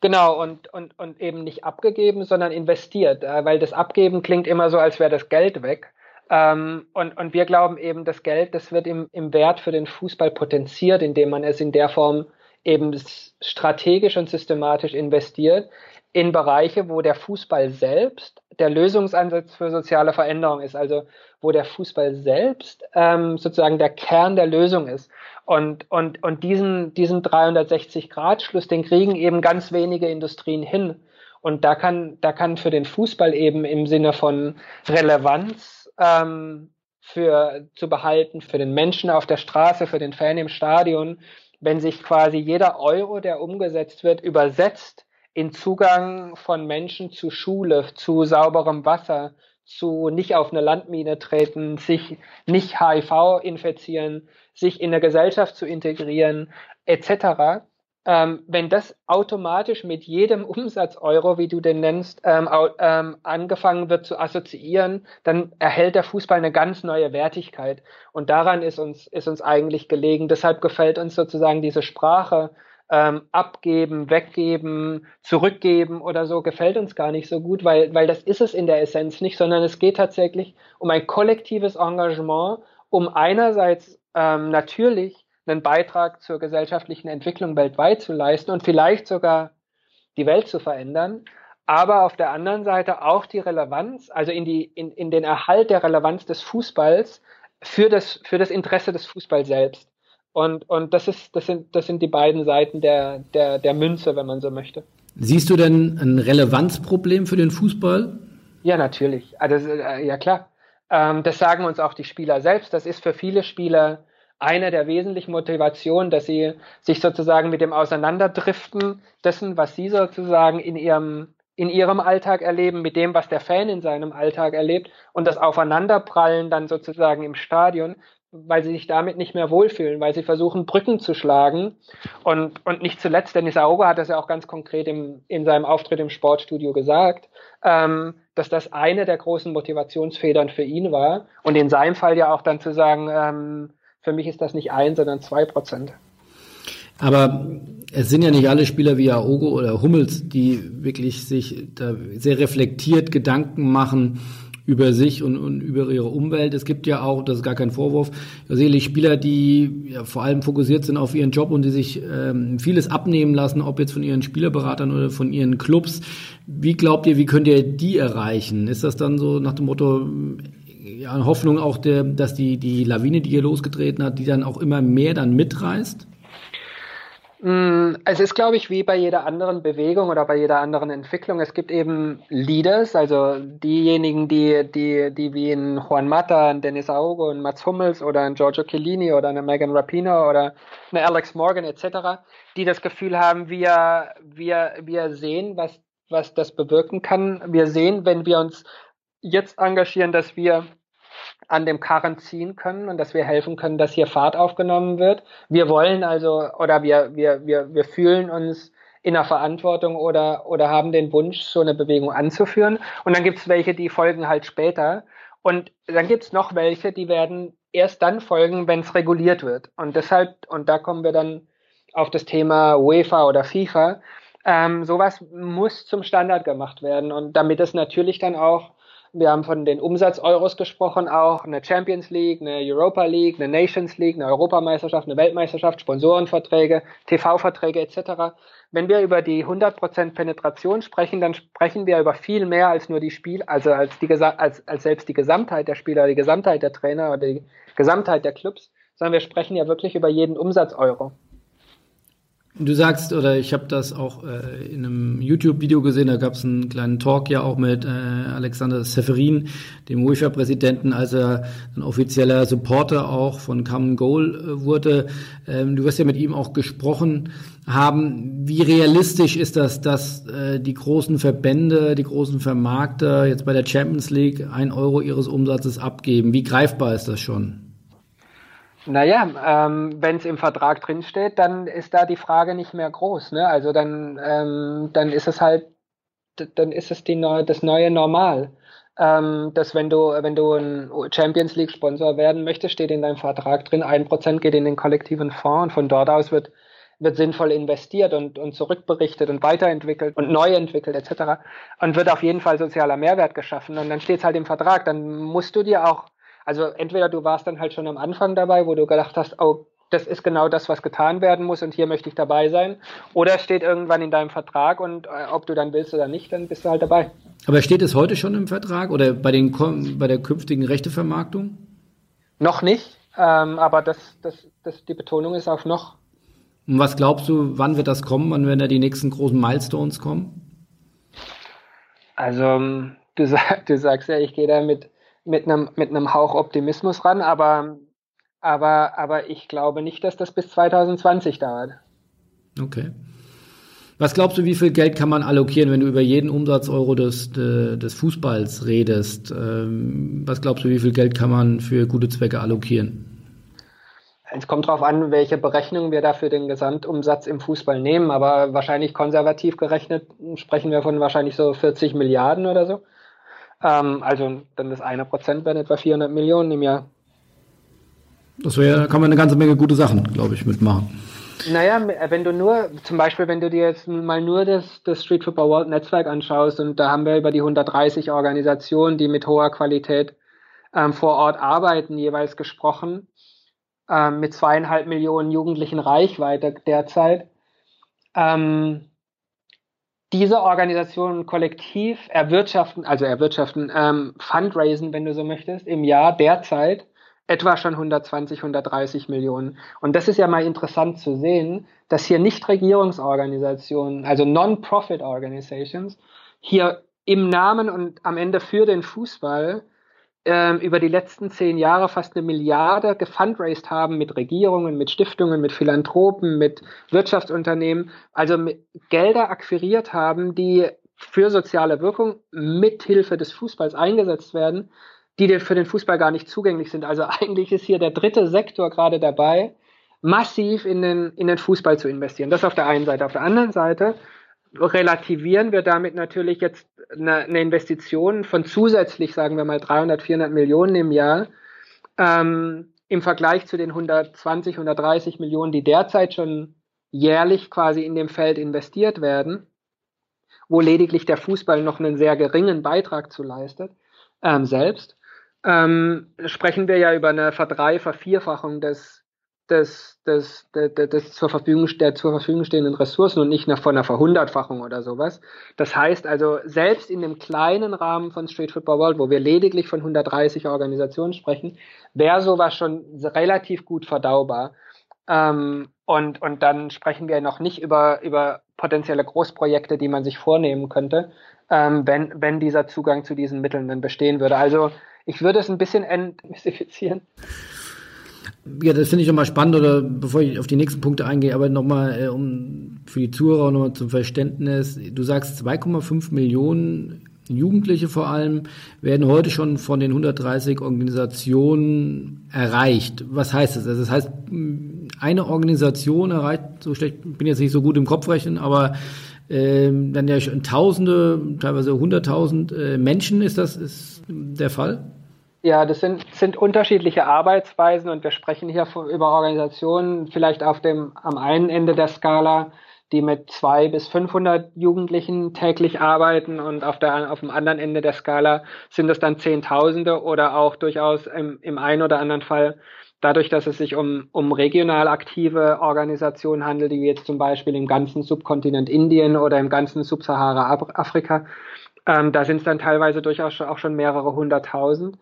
Genau, und, und, und eben nicht abgegeben, sondern investiert, äh, weil das Abgeben klingt immer so, als wäre das Geld weg. Ähm, und, und wir glauben eben, das Geld, das wird im, im Wert für den Fußball potenziert, indem man es in der Form eben strategisch und systematisch investiert in Bereiche, wo der Fußball selbst der Lösungsansatz für soziale Veränderung ist, also wo der Fußball selbst ähm, sozusagen der Kern der Lösung ist. Und, und, und diesen, diesen 360-Grad-Schluss, den kriegen eben ganz wenige Industrien hin. Und da kann, da kann für den Fußball eben im Sinne von Relevanz ähm, für zu behalten für den Menschen auf der Straße, für den Fan im Stadion, wenn sich quasi jeder Euro, der umgesetzt wird, übersetzt in Zugang von Menschen zu Schule, zu sauberem Wasser, zu nicht auf eine Landmine treten, sich nicht HIV infizieren, sich in der Gesellschaft zu integrieren, etc ähm, wenn das automatisch mit jedem Umsatzeuro, wie du den nennst, ähm, ähm, angefangen wird zu assoziieren, dann erhält der Fußball eine ganz neue Wertigkeit. Und daran ist uns, ist uns eigentlich gelegen. Deshalb gefällt uns sozusagen diese Sprache, ähm, abgeben, weggeben, zurückgeben oder so, gefällt uns gar nicht so gut, weil, weil das ist es in der Essenz nicht, sondern es geht tatsächlich um ein kollektives Engagement, um einerseits ähm, natürlich einen Beitrag zur gesellschaftlichen Entwicklung weltweit zu leisten und vielleicht sogar die Welt zu verändern. aber auf der anderen Seite auch die Relevanz, also in, die, in, in den Erhalt der Relevanz des Fußballs für das, für das Interesse des Fußballs selbst. Und, und das, ist, das, sind, das sind die beiden Seiten der, der, der Münze, wenn man so möchte. Siehst du denn ein Relevanzproblem für den Fußball? Ja, natürlich. Also, äh, ja, klar. Ähm, das sagen uns auch die Spieler selbst. Das ist für viele Spieler eine der wesentlichen Motivationen, dass sie sich sozusagen mit dem Auseinanderdriften dessen, was sie sozusagen in ihrem in ihrem Alltag erleben, mit dem, was der Fan in seinem Alltag erlebt und das Aufeinanderprallen dann sozusagen im Stadion, weil sie sich damit nicht mehr wohlfühlen, weil sie versuchen, Brücken zu schlagen. Und, und nicht zuletzt, Dennis Aogo hat das ja auch ganz konkret im, in seinem Auftritt im Sportstudio gesagt, ähm, dass das eine der großen Motivationsfedern für ihn war. Und in seinem Fall ja auch dann zu sagen, ähm, für mich ist das nicht ein, sondern zwei Prozent. Aber es sind ja nicht alle Spieler wie Aogo oder Hummels, die wirklich sich da sehr reflektiert Gedanken machen über sich und, und über ihre Umwelt. Es gibt ja auch, das ist gar kein Vorwurf, sicherlich Spieler, die ja vor allem fokussiert sind auf ihren Job und die sich ähm, vieles abnehmen lassen, ob jetzt von ihren Spielerberatern oder von ihren Clubs. Wie glaubt ihr, wie könnt ihr die erreichen? Ist das dann so nach dem Motto, ja, Hoffnung auch, der, dass die, die Lawine, die hier losgetreten hat, die dann auch immer mehr dann mitreißt? Mm, es ist, glaube ich, wie bei jeder anderen Bewegung oder bei jeder anderen Entwicklung. Es gibt eben Leaders, also diejenigen, die, die, die wie ein Juan Mata, ein Dennis Augo, ein Mats Hummels oder ein Giorgio Chiellini oder eine Megan Rapino oder eine Alex Morgan etc., die das Gefühl haben, wir, wir, wir sehen, was, was das bewirken kann. Wir sehen, wenn wir uns jetzt engagieren, dass wir an dem Karren ziehen können und dass wir helfen können, dass hier Fahrt aufgenommen wird. Wir wollen also oder wir, wir, wir, wir fühlen uns in der Verantwortung oder, oder haben den Wunsch, so eine Bewegung anzuführen. Und dann gibt es welche, die folgen halt später. Und dann gibt es noch welche, die werden erst dann folgen, wenn es reguliert wird. Und deshalb, und da kommen wir dann auf das Thema UEFA oder FIFA, ähm, sowas muss zum Standard gemacht werden. Und damit es natürlich dann auch wir haben von den Umsatz-Euros gesprochen, auch eine Champions League, eine Europa League, eine Nations League, eine Europameisterschaft, eine Weltmeisterschaft, Sponsorenverträge, TV-Verträge etc. Wenn wir über die 100% Penetration sprechen, dann sprechen wir über viel mehr als nur die Spiel, also als, die, als, als selbst die Gesamtheit der Spieler, die Gesamtheit der Trainer oder die Gesamtheit der Clubs, sondern wir sprechen ja wirklich über jeden Umsatz-Euro. Du sagst, oder ich habe das auch äh, in einem YouTube-Video gesehen, da gab es einen kleinen Talk ja auch mit äh, Alexander Seferin, dem UEFA-Präsidenten, als er ein offizieller Supporter auch von Common Goal äh, wurde. Ähm, du wirst ja mit ihm auch gesprochen haben. Wie realistisch ist das, dass äh, die großen Verbände, die großen Vermarkter jetzt bei der Champions League ein Euro ihres Umsatzes abgeben? Wie greifbar ist das schon? Naja, ähm, wenn es im Vertrag drinsteht, dann ist da die Frage nicht mehr groß. Ne? Also dann, ähm, dann ist es halt, dann ist es die neue, das neue Normal. Ähm, dass wenn du, wenn du ein Champions League Sponsor werden möchtest, steht in deinem Vertrag drin, ein Prozent geht in den kollektiven Fonds und von dort aus wird, wird sinnvoll investiert und, und zurückberichtet und weiterentwickelt und neu entwickelt etc. Und wird auf jeden Fall sozialer Mehrwert geschaffen. Und dann steht es halt im Vertrag. Dann musst du dir auch also entweder du warst dann halt schon am Anfang dabei, wo du gedacht hast, oh, das ist genau das, was getan werden muss und hier möchte ich dabei sein. Oder es steht irgendwann in deinem Vertrag und äh, ob du dann willst oder nicht, dann bist du halt dabei. Aber steht es heute schon im Vertrag oder bei, den, bei der künftigen Rechtevermarktung? Noch nicht, ähm, aber das, das, das, die Betonung ist auf noch. Und was glaubst du, wann wird das kommen? Wann werden da die nächsten großen Milestones kommen? Also, ähm, du, sag, du sagst ja, ich gehe da mit mit einem, mit einem Hauch Optimismus ran, aber, aber, aber ich glaube nicht, dass das bis 2020 dauert. Okay. Was glaubst du, wie viel Geld kann man allokieren, wenn du über jeden Umsatzeuro des, des Fußballs redest? Ähm, was glaubst du, wie viel Geld kann man für gute Zwecke allokieren? Es kommt darauf an, welche Berechnung wir da für den Gesamtumsatz im Fußball nehmen, aber wahrscheinlich konservativ gerechnet sprechen wir von wahrscheinlich so 40 Milliarden oder so. Ähm, also dann das eine Prozent wären etwa 400 Millionen im Jahr. Das wäre, da kann man eine ganze Menge gute Sachen, glaube ich, mitmachen. Naja, wenn du nur, zum Beispiel, wenn du dir jetzt mal nur das, das Street Football World Netzwerk anschaust und da haben wir über die 130 Organisationen, die mit hoher Qualität ähm, vor Ort arbeiten, jeweils gesprochen, ähm, mit zweieinhalb Millionen jugendlichen Reichweite derzeit. Ähm, diese Organisationen kollektiv erwirtschaften, also erwirtschaften, ähm, fundraisen, wenn du so möchtest, im Jahr derzeit etwa schon 120, 130 Millionen. Und das ist ja mal interessant zu sehen, dass hier Nichtregierungsorganisationen, also Non-Profit Organizations, hier im Namen und am Ende für den Fußball ähm, über die letzten zehn Jahre fast eine Milliarde gefundraised haben mit Regierungen, mit Stiftungen, mit Philanthropen, mit Wirtschaftsunternehmen, also Gelder akquiriert haben, die für soziale Wirkung mithilfe des Fußballs eingesetzt werden, die für den Fußball gar nicht zugänglich sind. Also eigentlich ist hier der dritte Sektor gerade dabei, massiv in den, in den Fußball zu investieren. Das auf der einen Seite. Auf der anderen Seite relativieren wir damit natürlich jetzt eine, Investition von zusätzlich, sagen wir mal, 300, 400 Millionen im Jahr ähm, im Vergleich zu den 120, 130 Millionen, die derzeit schon jährlich quasi in dem Feld investiert werden, wo lediglich der Fußball noch einen sehr geringen Beitrag zu leistet, ähm, selbst, ähm, sprechen wir ja über eine Verdrei-, Vervierfachung des, des, des, des, des zur Verfügung, der zur Verfügung stehenden Ressourcen und nicht von einer Verhundertfachung oder sowas. Das heißt also, selbst in dem kleinen Rahmen von Street Football World, wo wir lediglich von 130 Organisationen sprechen, wäre sowas schon relativ gut verdaubar. Ähm, und, und dann sprechen wir noch nicht über, über potenzielle Großprojekte, die man sich vornehmen könnte, ähm, wenn, wenn dieser Zugang zu diesen Mitteln dann bestehen würde. Also ich würde es ein bisschen entmystifizieren. Ja, das finde ich nochmal spannend, oder bevor ich auf die nächsten Punkte eingehe, aber nochmal äh, um für die Zuhörer nochmal zum Verständnis. Du sagst 2,5 Millionen Jugendliche vor allem werden heute schon von den 130 Organisationen erreicht. Was heißt das? Also das heißt, eine Organisation erreicht, so schlecht, bin jetzt nicht so gut im Kopfrechnen, aber ähm, dann ja schon Tausende, teilweise hunderttausend äh, Menschen ist das ist der Fall? Ja, das sind, sind unterschiedliche Arbeitsweisen und wir sprechen hier über Organisationen vielleicht auf dem, am einen Ende der Skala, die mit zwei bis 500 Jugendlichen täglich arbeiten und auf, der, auf dem anderen Ende der Skala sind es dann Zehntausende oder auch durchaus im, im einen oder anderen Fall dadurch, dass es sich um, um regional aktive Organisationen handelt, die jetzt zum Beispiel im ganzen Subkontinent Indien oder im ganzen Subsahara-Afrika, ähm, da sind es dann teilweise durchaus auch schon mehrere hunderttausend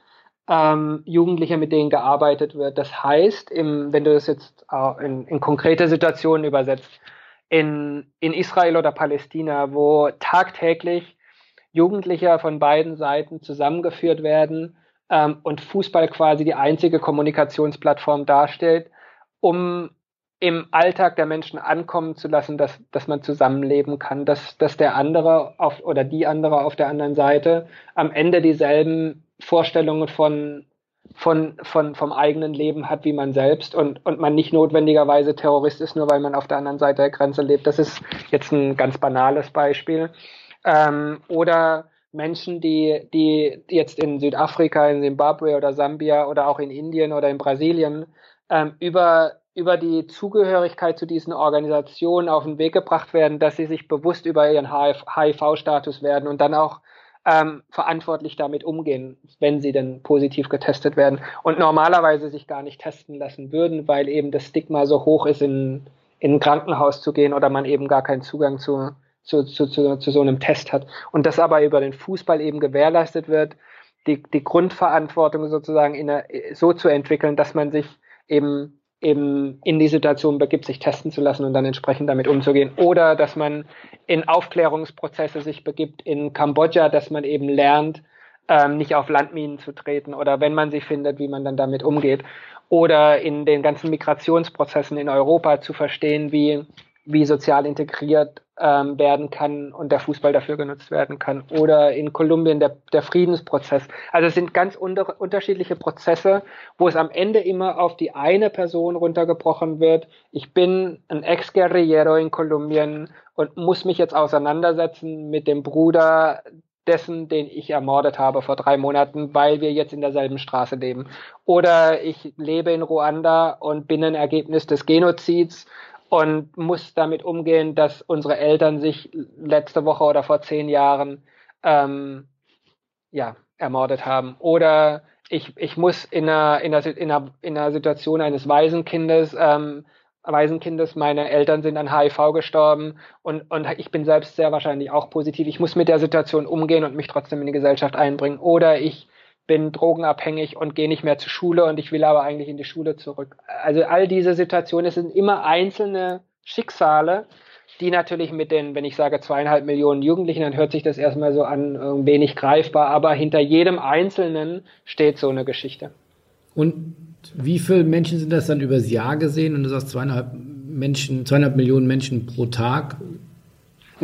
ähm, Jugendliche, mit denen gearbeitet wird. Das heißt, im, wenn du das jetzt in, in konkrete Situationen übersetzt, in, in Israel oder Palästina, wo tagtäglich Jugendliche von beiden Seiten zusammengeführt werden ähm, und Fußball quasi die einzige Kommunikationsplattform darstellt, um im Alltag der Menschen ankommen zu lassen, dass, dass man zusammenleben kann, dass, dass der andere auf, oder die andere auf der anderen Seite am Ende dieselben Vorstellungen von, von, von, vom eigenen Leben hat wie man selbst und, und man nicht notwendigerweise Terrorist ist, nur weil man auf der anderen Seite der Grenze lebt. Das ist jetzt ein ganz banales Beispiel. Ähm, oder Menschen, die, die jetzt in Südafrika, in Zimbabwe oder Sambia oder auch in Indien oder in Brasilien ähm, über, über die Zugehörigkeit zu diesen Organisationen auf den Weg gebracht werden, dass sie sich bewusst über ihren HIV-Status werden und dann auch ähm, verantwortlich damit umgehen, wenn sie denn positiv getestet werden und normalerweise sich gar nicht testen lassen würden, weil eben das Stigma so hoch ist, in, in ein Krankenhaus zu gehen oder man eben gar keinen Zugang zu, zu, zu, zu, zu so einem Test hat. Und das aber über den Fußball eben gewährleistet wird, die, die Grundverantwortung sozusagen in eine, so zu entwickeln, dass man sich eben eben in die Situation begibt, sich testen zu lassen und dann entsprechend damit umzugehen. Oder dass man in Aufklärungsprozesse sich begibt in Kambodscha, dass man eben lernt, ähm, nicht auf Landminen zu treten oder wenn man sie findet, wie man dann damit umgeht. Oder in den ganzen Migrationsprozessen in Europa zu verstehen, wie, wie sozial integriert ähm, werden kann und der Fußball dafür genutzt werden kann. Oder in Kolumbien der, der Friedensprozess. Also es sind ganz unter, unterschiedliche Prozesse, wo es am Ende immer auf die eine Person runtergebrochen wird. Ich bin ein Ex-Guerrillero in Kolumbien und muss mich jetzt auseinandersetzen mit dem Bruder dessen, den ich ermordet habe vor drei Monaten, weil wir jetzt in derselben Straße leben. Oder ich lebe in Ruanda und bin ein Ergebnis des Genozids und muss damit umgehen, dass unsere Eltern sich letzte Woche oder vor zehn Jahren ähm, ja, ermordet haben. Oder ich, ich muss in einer, in, einer, in, einer, in einer Situation eines Waisenkindes ähm, Waisenkindes. Meine Eltern sind an HIV gestorben und, und ich bin selbst sehr wahrscheinlich auch positiv. Ich muss mit der Situation umgehen und mich trotzdem in die Gesellschaft einbringen. Oder ich bin drogenabhängig und gehe nicht mehr zur Schule und ich will aber eigentlich in die Schule zurück. Also all diese Situationen, es sind immer einzelne Schicksale, die natürlich mit den, wenn ich sage zweieinhalb Millionen Jugendlichen, dann hört sich das erstmal so an, ein wenig greifbar, aber hinter jedem Einzelnen steht so eine Geschichte. Und wie viele Menschen sind das dann übers Jahr gesehen? Und du sagst zweieinhalb Menschen, zweieinhalb Millionen Menschen pro Tag.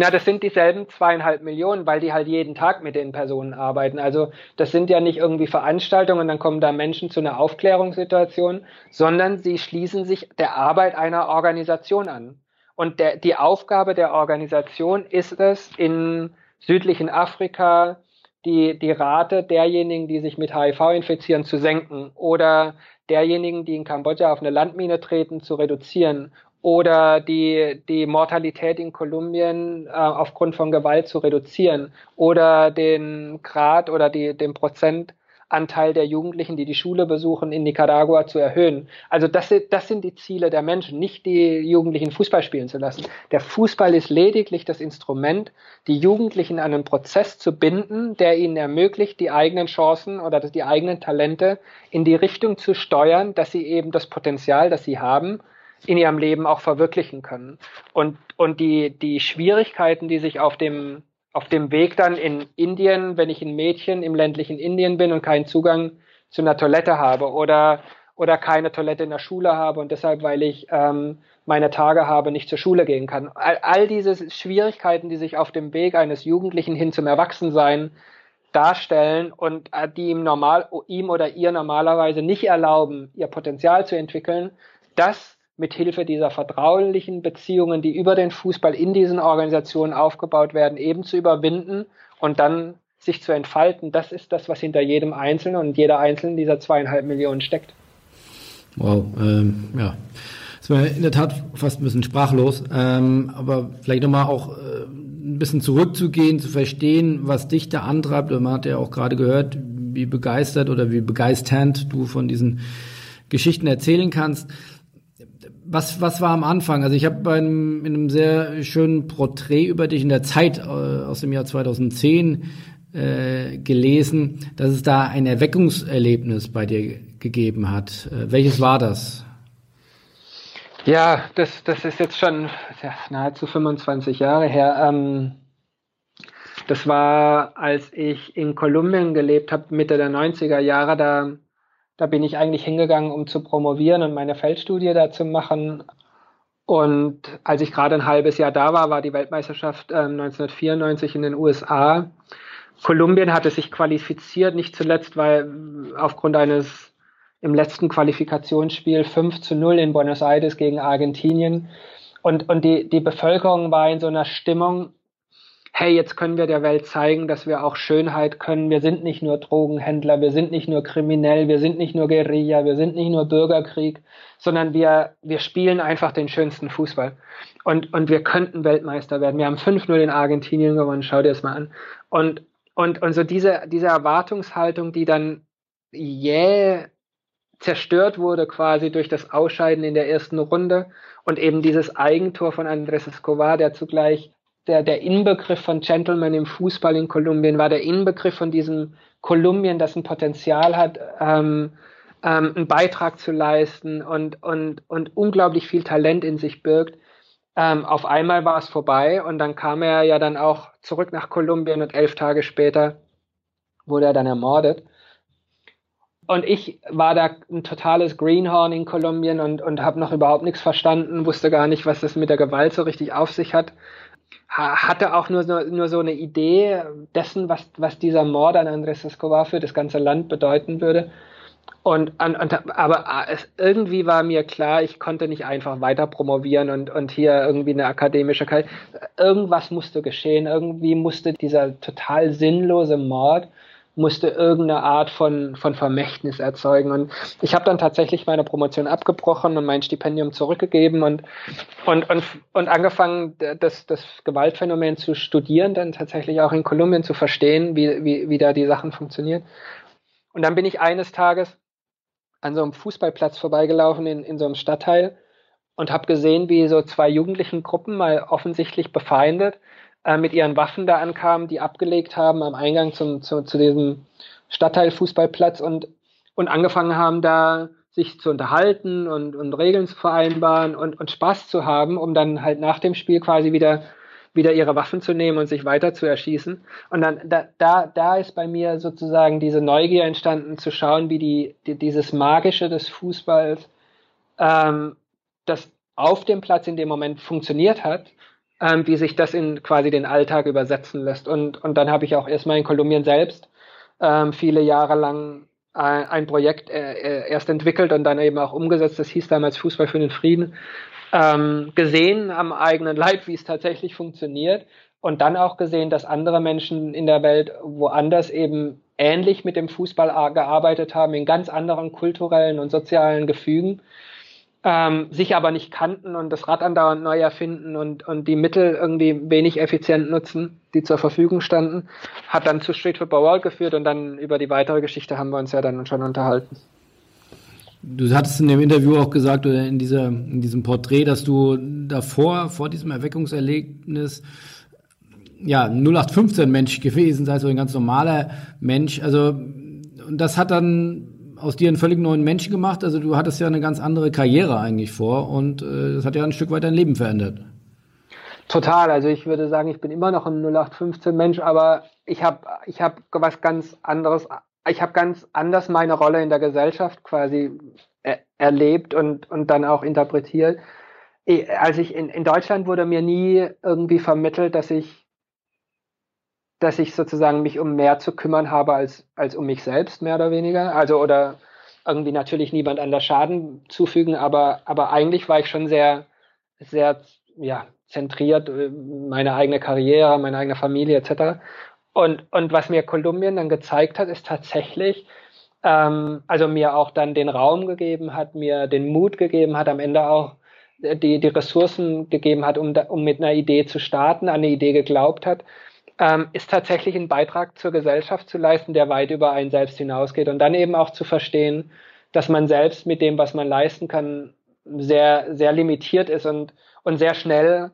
Na, das sind dieselben zweieinhalb Millionen, weil die halt jeden Tag mit den Personen arbeiten. Also das sind ja nicht irgendwie Veranstaltungen dann kommen da Menschen zu einer Aufklärungssituation, sondern sie schließen sich der Arbeit einer Organisation an. Und der, die Aufgabe der Organisation ist es, in südlichen Afrika die, die Rate derjenigen, die sich mit HIV infizieren, zu senken oder derjenigen, die in Kambodscha auf eine Landmine treten, zu reduzieren oder die, die Mortalität in Kolumbien äh, aufgrund von Gewalt zu reduzieren oder den Grad oder die, den Prozentanteil der Jugendlichen, die die Schule besuchen, in Nicaragua zu erhöhen. Also das, das sind die Ziele der Menschen, nicht die Jugendlichen Fußball spielen zu lassen. Der Fußball ist lediglich das Instrument, die Jugendlichen an einen Prozess zu binden, der ihnen ermöglicht, die eigenen Chancen oder die eigenen Talente in die Richtung zu steuern, dass sie eben das Potenzial, das sie haben, in ihrem Leben auch verwirklichen können. Und, und die, die Schwierigkeiten, die sich auf dem, auf dem Weg dann in Indien, wenn ich ein Mädchen im ländlichen Indien bin und keinen Zugang zu einer Toilette habe oder, oder keine Toilette in der Schule habe und deshalb, weil ich ähm, meine Tage habe, nicht zur Schule gehen kann. All, all diese Schwierigkeiten, die sich auf dem Weg eines Jugendlichen hin zum Erwachsensein darstellen und äh, die ihm normal, ihm oder ihr normalerweise nicht erlauben, ihr Potenzial zu entwickeln, das mit Hilfe dieser vertraulichen Beziehungen, die über den Fußball in diesen Organisationen aufgebaut werden, eben zu überwinden und dann sich zu entfalten. Das ist das, was hinter jedem Einzelnen und jeder Einzelnen dieser zweieinhalb Millionen steckt. Wow, ähm, ja. Das war in der Tat fast ein bisschen sprachlos, ähm, aber vielleicht nochmal auch äh, ein bisschen zurückzugehen, zu verstehen, was dich da antreibt. Man hat ja auch gerade gehört, wie begeistert oder wie begeisternd du von diesen Geschichten erzählen kannst was, was war am Anfang? Also ich habe in einem sehr schönen Porträt über dich in der Zeit äh, aus dem Jahr 2010 äh, gelesen, dass es da ein Erweckungserlebnis bei dir gegeben hat. Äh, welches war das? Ja, das, das ist jetzt schon ja, nahezu 25 Jahre her. Ähm, das war, als ich in Kolumbien gelebt habe, Mitte der 90er Jahre. Da da bin ich eigentlich hingegangen, um zu promovieren und meine Feldstudie da zu machen. Und als ich gerade ein halbes Jahr da war, war die Weltmeisterschaft äh, 1994 in den USA. Kolumbien hatte sich qualifiziert, nicht zuletzt, weil aufgrund eines im letzten Qualifikationsspiel 5 zu 0 in Buenos Aires gegen Argentinien. Und, und die, die Bevölkerung war in so einer Stimmung, hey, jetzt können wir der Welt zeigen, dass wir auch Schönheit können. Wir sind nicht nur Drogenhändler, wir sind nicht nur kriminell, wir sind nicht nur Guerilla, wir sind nicht nur Bürgerkrieg, sondern wir, wir spielen einfach den schönsten Fußball. Und, und wir könnten Weltmeister werden. Wir haben 5-0 in Argentinien gewonnen, schau dir das mal an. Und, und, und so diese, diese Erwartungshaltung, die dann jäh zerstört wurde quasi durch das Ausscheiden in der ersten Runde und eben dieses Eigentor von Andres Escobar, der zugleich der, der Inbegriff von Gentleman im Fußball in Kolumbien war der Inbegriff von diesem Kolumbien, das ein Potenzial hat, ähm, ähm, einen Beitrag zu leisten und, und, und unglaublich viel Talent in sich birgt. Ähm, auf einmal war es vorbei und dann kam er ja dann auch zurück nach Kolumbien und elf Tage später wurde er dann ermordet. Und ich war da ein totales Greenhorn in Kolumbien und, und habe noch überhaupt nichts verstanden, wusste gar nicht, was das mit der Gewalt so richtig auf sich hat hatte auch nur, nur, nur so eine Idee dessen, was, was dieser Mord an Andres Escobar für das ganze Land bedeuten würde. Und, und, aber es, irgendwie war mir klar, ich konnte nicht einfach weiter promovieren und, und hier irgendwie eine akademische Karriere. Irgendwas musste geschehen, irgendwie musste dieser total sinnlose Mord musste irgendeine Art von, von Vermächtnis erzeugen. Und ich habe dann tatsächlich meine Promotion abgebrochen und mein Stipendium zurückgegeben und, und, und, und angefangen, das, das Gewaltphänomen zu studieren, dann tatsächlich auch in Kolumbien zu verstehen, wie, wie, wie da die Sachen funktionieren. Und dann bin ich eines Tages an so einem Fußballplatz vorbeigelaufen in, in so einem Stadtteil und habe gesehen, wie so zwei jugendlichen Gruppen mal offensichtlich befeindet äh, mit ihren Waffen da ankamen, die abgelegt haben am Eingang zum, zu, zu diesem Stadtteilfußballplatz und, und angefangen haben, da sich zu unterhalten und, und Regeln zu vereinbaren und, und Spaß zu haben, um dann halt nach dem Spiel quasi wieder wieder ihre Waffen zu nehmen und sich weiter zu erschießen. Und dann da, da, da ist bei mir sozusagen diese Neugier entstanden, zu schauen, wie die, die dieses Magische des Fußballs, ähm, das auf dem Platz in dem Moment funktioniert hat, ähm, wie sich das in quasi den Alltag übersetzen lässt. Und, und dann habe ich auch erstmal in Kolumbien selbst ähm, viele Jahre lang ein, ein Projekt äh, äh, erst entwickelt und dann eben auch umgesetzt. Das hieß damals Fußball für den Frieden. Ähm, gesehen am eigenen Leib, wie es tatsächlich funktioniert und dann auch gesehen, dass andere Menschen in der Welt woanders eben ähnlich mit dem Fußball gearbeitet haben, in ganz anderen kulturellen und sozialen Gefügen ähm, sich aber nicht kannten und das Rad andauernd neu erfinden und, und die Mittel irgendwie wenig effizient nutzen, die zur Verfügung standen, hat dann zu Street Football World geführt und dann über die weitere Geschichte haben wir uns ja dann schon unterhalten. Du hattest in dem Interview auch gesagt oder in, dieser, in diesem Porträt, dass du davor, vor diesem Erweckungserlebnis, ja, 0815 Mensch gewesen sei, so ein ganz normaler Mensch. Also, und das hat dann aus dir einen völlig neuen Menschen gemacht. Also du hattest ja eine ganz andere Karriere eigentlich vor und äh, das hat ja ein Stück weit dein Leben verändert. Total. Also ich würde sagen, ich bin immer noch ein 0815 Mensch, aber ich habe ich hab was ganz anderes. Ich habe ganz anders meine Rolle in der Gesellschaft quasi er erlebt und, und dann auch interpretiert. Als ich in, in Deutschland wurde mir nie irgendwie vermittelt, dass ich dass ich sozusagen mich um mehr zu kümmern habe als, als um mich selbst, mehr oder weniger. Also oder irgendwie natürlich niemand anders Schaden zufügen, aber, aber eigentlich war ich schon sehr, sehr, ja, zentriert, äh, meine eigene Karriere, meine eigene Familie etc. Und, und was mir Kolumbien dann gezeigt hat, ist tatsächlich, ähm, also mir auch dann den Raum gegeben hat, mir den Mut gegeben hat, am Ende auch die, die Ressourcen gegeben hat, um, da, um mit einer Idee zu starten, an eine Idee geglaubt hat ähm, ist tatsächlich ein Beitrag zur Gesellschaft zu leisten, der weit über einen selbst hinausgeht. Und dann eben auch zu verstehen, dass man selbst mit dem, was man leisten kann, sehr, sehr limitiert ist und, und sehr schnell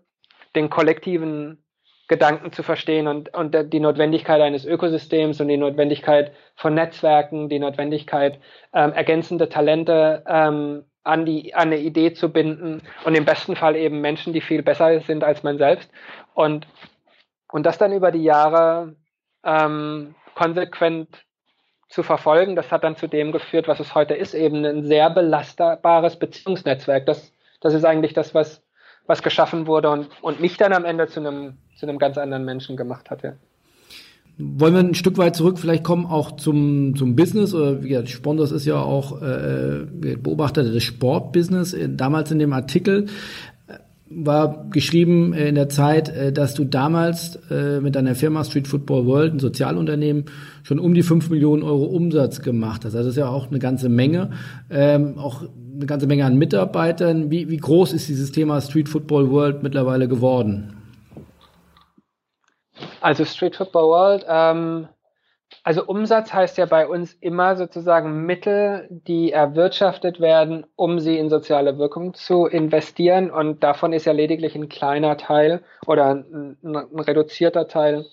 den kollektiven Gedanken zu verstehen und, und die Notwendigkeit eines Ökosystems und die Notwendigkeit von Netzwerken, die Notwendigkeit, ähm, ergänzende Talente ähm, an, die, an eine Idee zu binden und im besten Fall eben Menschen, die viel besser sind als man selbst. Und und das dann über die Jahre ähm, konsequent zu verfolgen, das hat dann zu dem geführt, was es heute ist, eben ein sehr belastbares Beziehungsnetzwerk. Das, das ist eigentlich das, was, was geschaffen wurde und, und mich dann am Ende zu einem, zu einem ganz anderen Menschen gemacht hat. Ja. Wollen wir ein Stück weit zurück vielleicht kommen auch zum, zum Business oder wie gesagt, Sponsors ist ja auch äh, Beobachter des Sportbusiness. Damals in dem Artikel war geschrieben in der Zeit, äh, dass du damals äh, mit deiner Firma Street Football World, ein Sozialunternehmen, schon um die fünf Millionen Euro Umsatz gemacht hast. Also das ist ja auch eine ganze Menge, ähm, auch eine ganze Menge an Mitarbeitern. Wie, wie groß ist dieses Thema Street Football World mittlerweile geworden? Also Street Football World ähm, also Umsatz heißt ja bei uns immer sozusagen Mittel, die erwirtschaftet werden, um sie in soziale Wirkung zu investieren. Und davon ist ja lediglich ein kleiner Teil oder ein, ein reduzierter Teil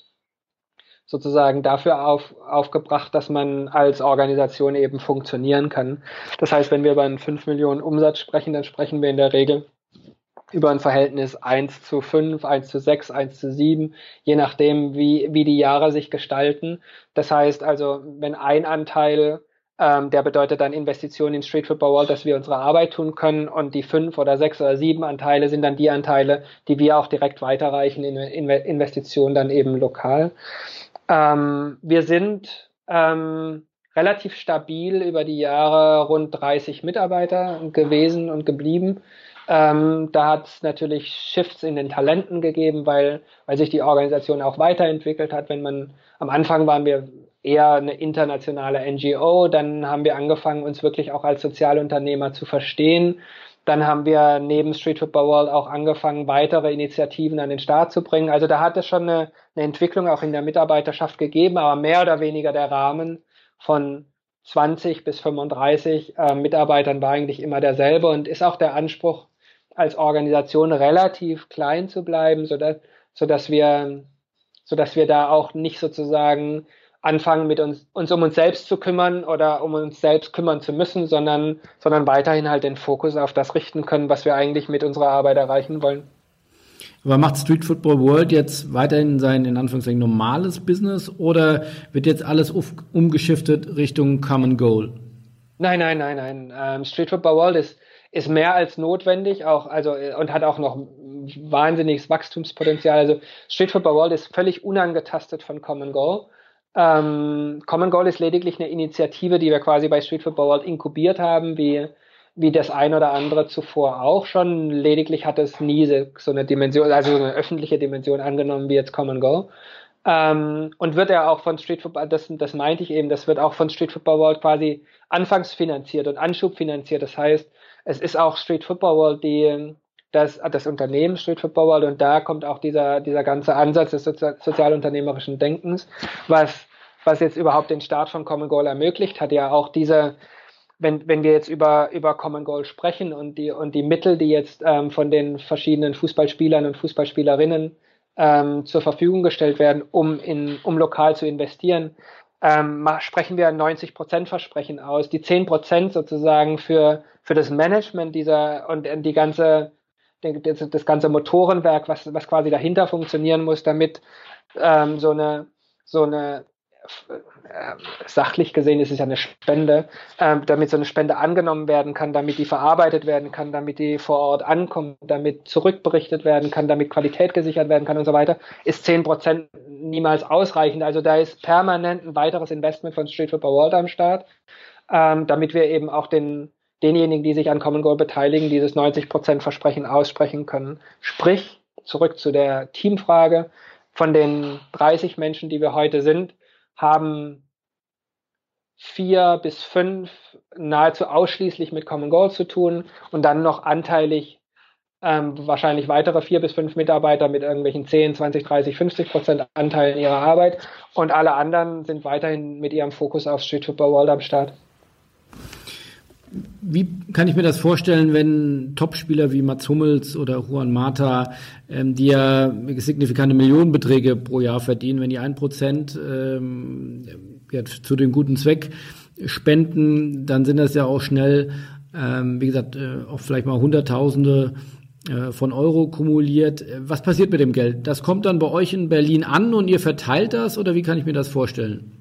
sozusagen dafür auf, aufgebracht, dass man als Organisation eben funktionieren kann. Das heißt, wenn wir über einen 5 Millionen Umsatz sprechen, dann sprechen wir in der Regel über ein Verhältnis 1 zu 5, 1 zu 6, 1 zu 7, je nachdem, wie, wie die Jahre sich gestalten. Das heißt also, wenn ein Anteil, ähm, der bedeutet dann Investitionen in Street Football World, dass wir unsere Arbeit tun können und die fünf oder sechs oder sieben Anteile sind dann die Anteile, die wir auch direkt weiterreichen in, in Investitionen dann eben lokal. Ähm, wir sind ähm, relativ stabil über die Jahre rund 30 Mitarbeiter gewesen und geblieben. Ähm, da hat es natürlich Shifts in den Talenten gegeben, weil, weil sich die Organisation auch weiterentwickelt hat. Wenn man am Anfang waren wir eher eine internationale NGO, dann haben wir angefangen, uns wirklich auch als Sozialunternehmer zu verstehen. Dann haben wir neben Street Football World auch angefangen, weitere Initiativen an den Start zu bringen. Also da hat es schon eine, eine Entwicklung auch in der Mitarbeiterschaft gegeben, aber mehr oder weniger der Rahmen von 20 bis 35 äh, Mitarbeitern war eigentlich immer derselbe und ist auch der Anspruch als Organisation relativ klein zu bleiben, sodass, sodass wir, sodass wir da auch nicht sozusagen anfangen, mit uns, uns um uns selbst zu kümmern oder um uns selbst kümmern zu müssen, sondern, sondern weiterhin halt den Fokus auf das richten können, was wir eigentlich mit unserer Arbeit erreichen wollen. Aber macht Street Football World jetzt weiterhin sein, in Anführungszeichen, normales Business oder wird jetzt alles umgeschiftet Richtung Common Goal? Nein, nein, nein, nein. Ähm, Street Football World ist, ist mehr als notwendig, auch, also, und hat auch noch wahnsinniges Wachstumspotenzial. Also Street Football World ist völlig unangetastet von Common Goal. Ähm, Common Goal ist lediglich eine Initiative, die wir quasi bei Street Football World inkubiert haben, wie, wie das ein oder andere zuvor auch schon. Lediglich hat es nie so eine Dimension, also so eine öffentliche Dimension angenommen wie jetzt Common Goal. Ähm, und wird ja auch von Street Football, das, das meinte ich eben, das wird auch von Street Football World quasi anfangs finanziert und Anschub finanziert. Das heißt, es ist auch Street Football World, die das, das Unternehmen Street Football World und da kommt auch dieser, dieser ganze Ansatz des Sozi sozialunternehmerischen Denkens, was, was jetzt überhaupt den Start von Common Goal ermöglicht, hat ja auch diese, wenn, wenn wir jetzt über, über Common Goal sprechen und die, und die Mittel, die jetzt ähm, von den verschiedenen Fußballspielern und Fußballspielerinnen ähm, zur Verfügung gestellt werden, um, in, um lokal zu investieren, ähm, sprechen wir ein 90 Prozent Versprechen aus, die 10 Prozent sozusagen für, für das Management dieser und die ganze das, das ganze Motorenwerk, was, was quasi dahinter funktionieren muss, damit ähm, so eine, so eine sachlich gesehen ist es ja eine Spende, äh, damit so eine Spende angenommen werden kann, damit die verarbeitet werden kann, damit die vor Ort ankommt, damit zurückberichtet werden kann, damit Qualität gesichert werden kann und so weiter, ist zehn Prozent niemals ausreichend. Also da ist permanent ein weiteres Investment von Street Football World am Start, ähm, damit wir eben auch den, denjenigen, die sich an Common Goal beteiligen, dieses 90% Versprechen aussprechen können. Sprich, zurück zu der Teamfrage, von den 30 Menschen, die wir heute sind, haben vier bis fünf nahezu ausschließlich mit Common Goal zu tun und dann noch anteilig ähm, wahrscheinlich weitere vier bis fünf Mitarbeiter mit irgendwelchen 10, 20, 30, 50 Prozent Anteilen ihrer Arbeit und alle anderen sind weiterhin mit ihrem Fokus auf Street Football World am Start. Wie kann ich mir das vorstellen, wenn Topspieler wie Mats Hummels oder Juan Mata, ähm, die ja signifikante Millionenbeträge pro Jahr verdienen, wenn die ein Prozent ähm, zu dem guten Zweck spenden, dann sind das ja auch schnell, ähm, wie gesagt, äh, auch vielleicht mal Hunderttausende äh, von Euro kumuliert. Was passiert mit dem Geld? Das kommt dann bei euch in Berlin an und ihr verteilt das oder wie kann ich mir das vorstellen?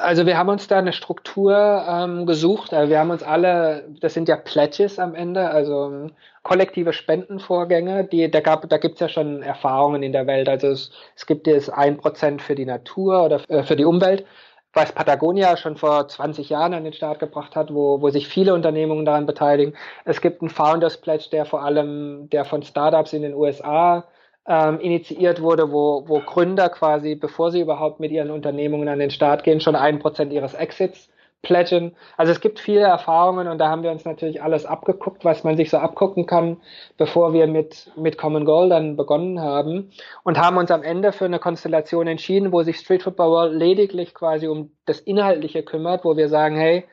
Also wir haben uns da eine Struktur ähm, gesucht. Also wir haben uns alle, das sind ja Pledges am Ende, also ähm, kollektive Spendenvorgänge. Die, da gab, da gibt's ja schon Erfahrungen in der Welt. Also es, es gibt jetzt ein Prozent für die Natur oder äh, für die Umwelt, was Patagonia schon vor 20 Jahren an den Start gebracht hat, wo, wo sich viele Unternehmungen daran beteiligen. Es gibt einen Founders Pledge, der vor allem, der von Startups in den USA ähm, initiiert wurde, wo, wo Gründer quasi, bevor sie überhaupt mit ihren Unternehmungen an den Start gehen, schon ein Prozent ihres Exits pledgen. Also es gibt viele Erfahrungen und da haben wir uns natürlich alles abgeguckt, was man sich so abgucken kann, bevor wir mit, mit Common Goal dann begonnen haben und haben uns am Ende für eine Konstellation entschieden, wo sich Street Football World lediglich quasi um das Inhaltliche kümmert, wo wir sagen, hey,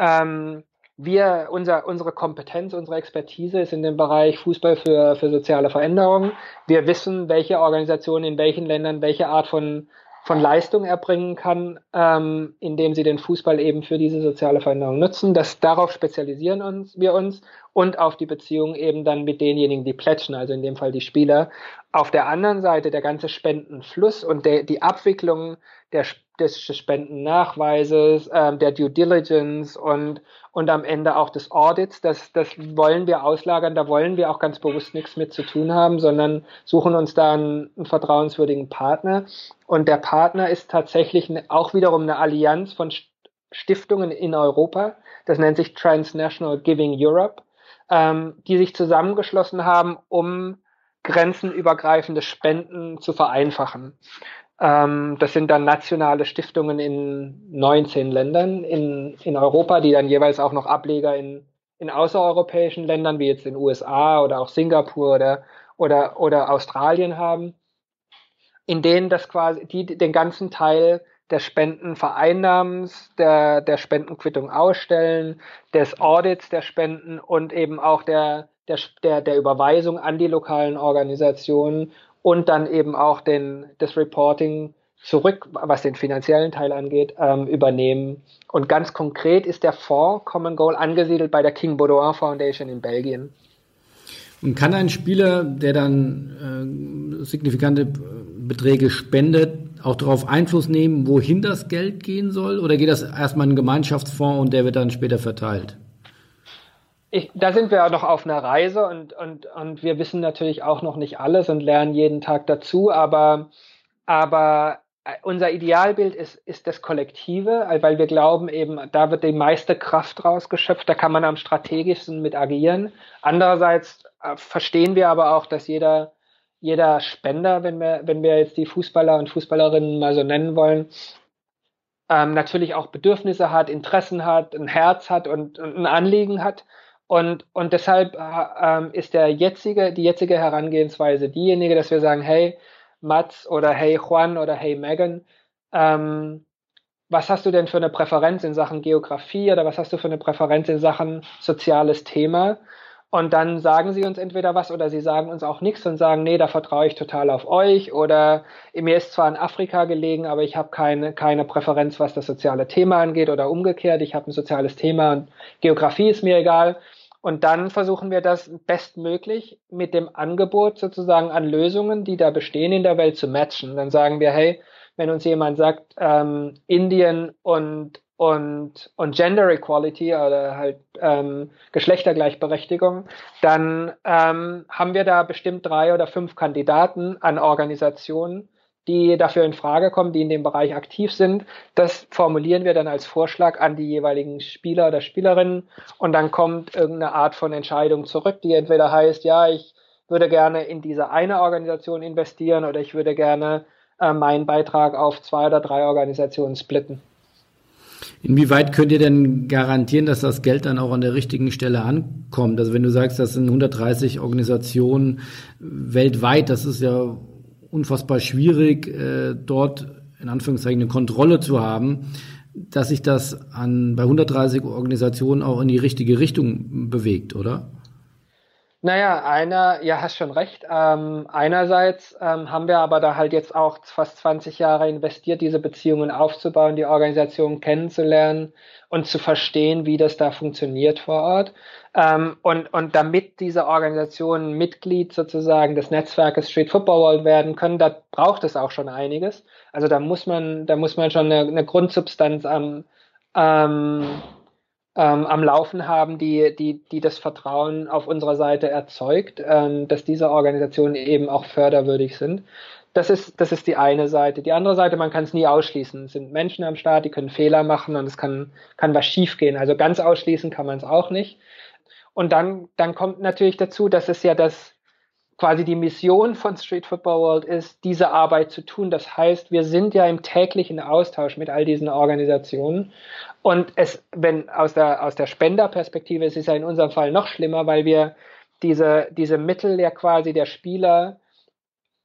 ähm, wir, unser, unsere Kompetenz, unsere Expertise ist in dem Bereich Fußball für, für soziale Veränderungen. Wir wissen, welche Organisation in welchen Ländern welche Art von, von Leistung erbringen kann, ähm, indem sie den Fußball eben für diese soziale Veränderung nutzen. Das, darauf spezialisieren uns, wir uns und auf die Beziehung eben dann mit denjenigen, die plätschen, also in dem Fall die Spieler. Auf der anderen Seite der ganze Spendenfluss und der, die Abwicklung der, des Spendennachweises, ähm, der Due Diligence und und am Ende auch des Audits. Das, das wollen wir auslagern, da wollen wir auch ganz bewusst nichts mit zu tun haben, sondern suchen uns da einen, einen vertrauenswürdigen Partner. Und der Partner ist tatsächlich auch wiederum eine Allianz von Stiftungen in Europa. Das nennt sich Transnational Giving Europe, ähm, die sich zusammengeschlossen haben, um grenzenübergreifende Spenden zu vereinfachen. Ähm, das sind dann nationale Stiftungen in 19 Ländern in, in Europa, die dann jeweils auch noch Ableger in, in außereuropäischen Ländern, wie jetzt in USA oder auch Singapur oder, oder, oder Australien haben, in denen das quasi, die den ganzen Teil der Spendenvereinnahmens, der, der Spendenquittung ausstellen, des Audits der Spenden und eben auch der, der, der Überweisung an die lokalen Organisationen und dann eben auch den, das Reporting zurück, was den finanziellen Teil angeht, ähm, übernehmen. Und ganz konkret ist der Fonds Common Goal angesiedelt bei der King Baudouin Foundation in Belgien. Und kann ein Spieler, der dann äh, signifikante Beträge spendet, auch darauf Einfluss nehmen, wohin das Geld gehen soll? Oder geht das erstmal in einen Gemeinschaftsfonds und der wird dann später verteilt? Ich, da sind wir auch noch auf einer Reise und, und, und wir wissen natürlich auch noch nicht alles und lernen jeden Tag dazu, aber, aber äh, unser Idealbild ist, ist das Kollektive, weil wir glauben eben, da wird die meiste Kraft rausgeschöpft, da kann man am strategischsten mit agieren. Andererseits äh, verstehen wir aber auch, dass jeder, jeder Spender, wenn wir, wenn wir jetzt die Fußballer und Fußballerinnen mal so nennen wollen, ähm, natürlich auch Bedürfnisse hat, Interessen hat, ein Herz hat und, und ein Anliegen hat. Und, und deshalb äh, ähm, ist der jetzige, die jetzige Herangehensweise diejenige, dass wir sagen, hey, Mats oder hey Juan oder hey Megan, ähm, was hast du denn für eine Präferenz in Sachen Geografie oder was hast du für eine Präferenz in Sachen soziales Thema? Und dann sagen sie uns entweder was oder sie sagen uns auch nichts und sagen, nee, da vertraue ich total auf euch oder mir ist zwar in Afrika gelegen, aber ich habe keine, keine Präferenz, was das soziale Thema angeht oder umgekehrt, ich habe ein soziales Thema und Geografie ist mir egal. Und dann versuchen wir das bestmöglich mit dem Angebot sozusagen an Lösungen, die da bestehen in der Welt zu matchen. Dann sagen wir, hey, wenn uns jemand sagt, ähm, Indien und und, und Gender Equality oder halt ähm, Geschlechtergleichberechtigung, dann ähm, haben wir da bestimmt drei oder fünf Kandidaten an Organisationen, die dafür in Frage kommen, die in dem Bereich aktiv sind. Das formulieren wir dann als Vorschlag an die jeweiligen Spieler oder Spielerinnen und dann kommt irgendeine Art von Entscheidung zurück, die entweder heißt, ja, ich würde gerne in diese eine Organisation investieren oder ich würde gerne äh, meinen Beitrag auf zwei oder drei Organisationen splitten. Inwieweit könnt ihr denn garantieren, dass das Geld dann auch an der richtigen Stelle ankommt? Also wenn du sagst, das sind 130 Organisationen weltweit, das ist ja unfassbar schwierig, äh, dort in Anführungszeichen eine Kontrolle zu haben, dass sich das an, bei 130 Organisationen auch in die richtige Richtung bewegt, oder? Naja, einer, ja, hast schon recht. Ähm, einerseits ähm, haben wir aber da halt jetzt auch fast 20 Jahre investiert, diese Beziehungen aufzubauen, die Organisation kennenzulernen und zu verstehen, wie das da funktioniert vor Ort. Ähm, und, und damit diese Organisationen Mitglied sozusagen des Netzwerkes Street Football World werden können, da braucht es auch schon einiges. Also da muss man, da muss man schon eine, eine Grundsubstanz am, ähm, ähm, am Laufen haben, die, die, die das Vertrauen auf unserer Seite erzeugt, ähm, dass diese Organisationen eben auch förderwürdig sind. Das ist, das ist die eine Seite. Die andere Seite, man kann es nie ausschließen. Es sind Menschen am Start, die können Fehler machen und es kann, kann was schiefgehen. Also ganz ausschließen kann man es auch nicht. Und dann, dann kommt natürlich dazu, dass es ja das quasi die Mission von Street Football World ist, diese Arbeit zu tun. Das heißt, wir sind ja im täglichen Austausch mit all diesen Organisationen. Und es, wenn aus der, aus der Spenderperspektive, es ist ja in unserem Fall noch schlimmer, weil wir diese, diese Mittel ja quasi der Spieler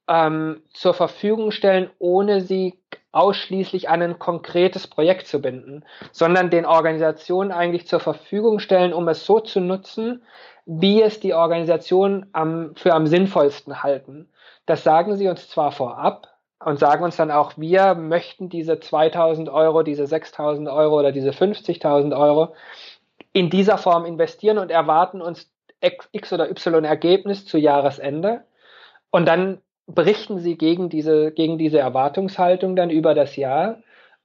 ähm, zur Verfügung stellen, ohne sie ausschließlich an ein konkretes Projekt zu binden, sondern den Organisationen eigentlich zur Verfügung stellen, um es so zu nutzen, wie es die Organisationen am, für am sinnvollsten halten. Das sagen sie uns zwar vorab und sagen uns dann auch, wir möchten diese 2000 Euro, diese 6000 Euro oder diese 50.000 Euro in dieser Form investieren und erwarten uns X oder Y Ergebnis zu Jahresende. Und dann berichten sie gegen diese, gegen diese Erwartungshaltung dann über das Jahr.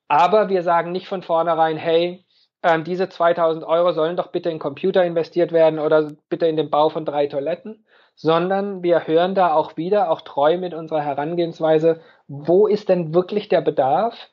Aber wir sagen nicht von vornherein, hey, ähm, diese 2000 Euro sollen doch bitte in Computer investiert werden oder bitte in den Bau von drei Toiletten, sondern wir hören da auch wieder, auch treu mit unserer Herangehensweise, wo ist denn wirklich der Bedarf?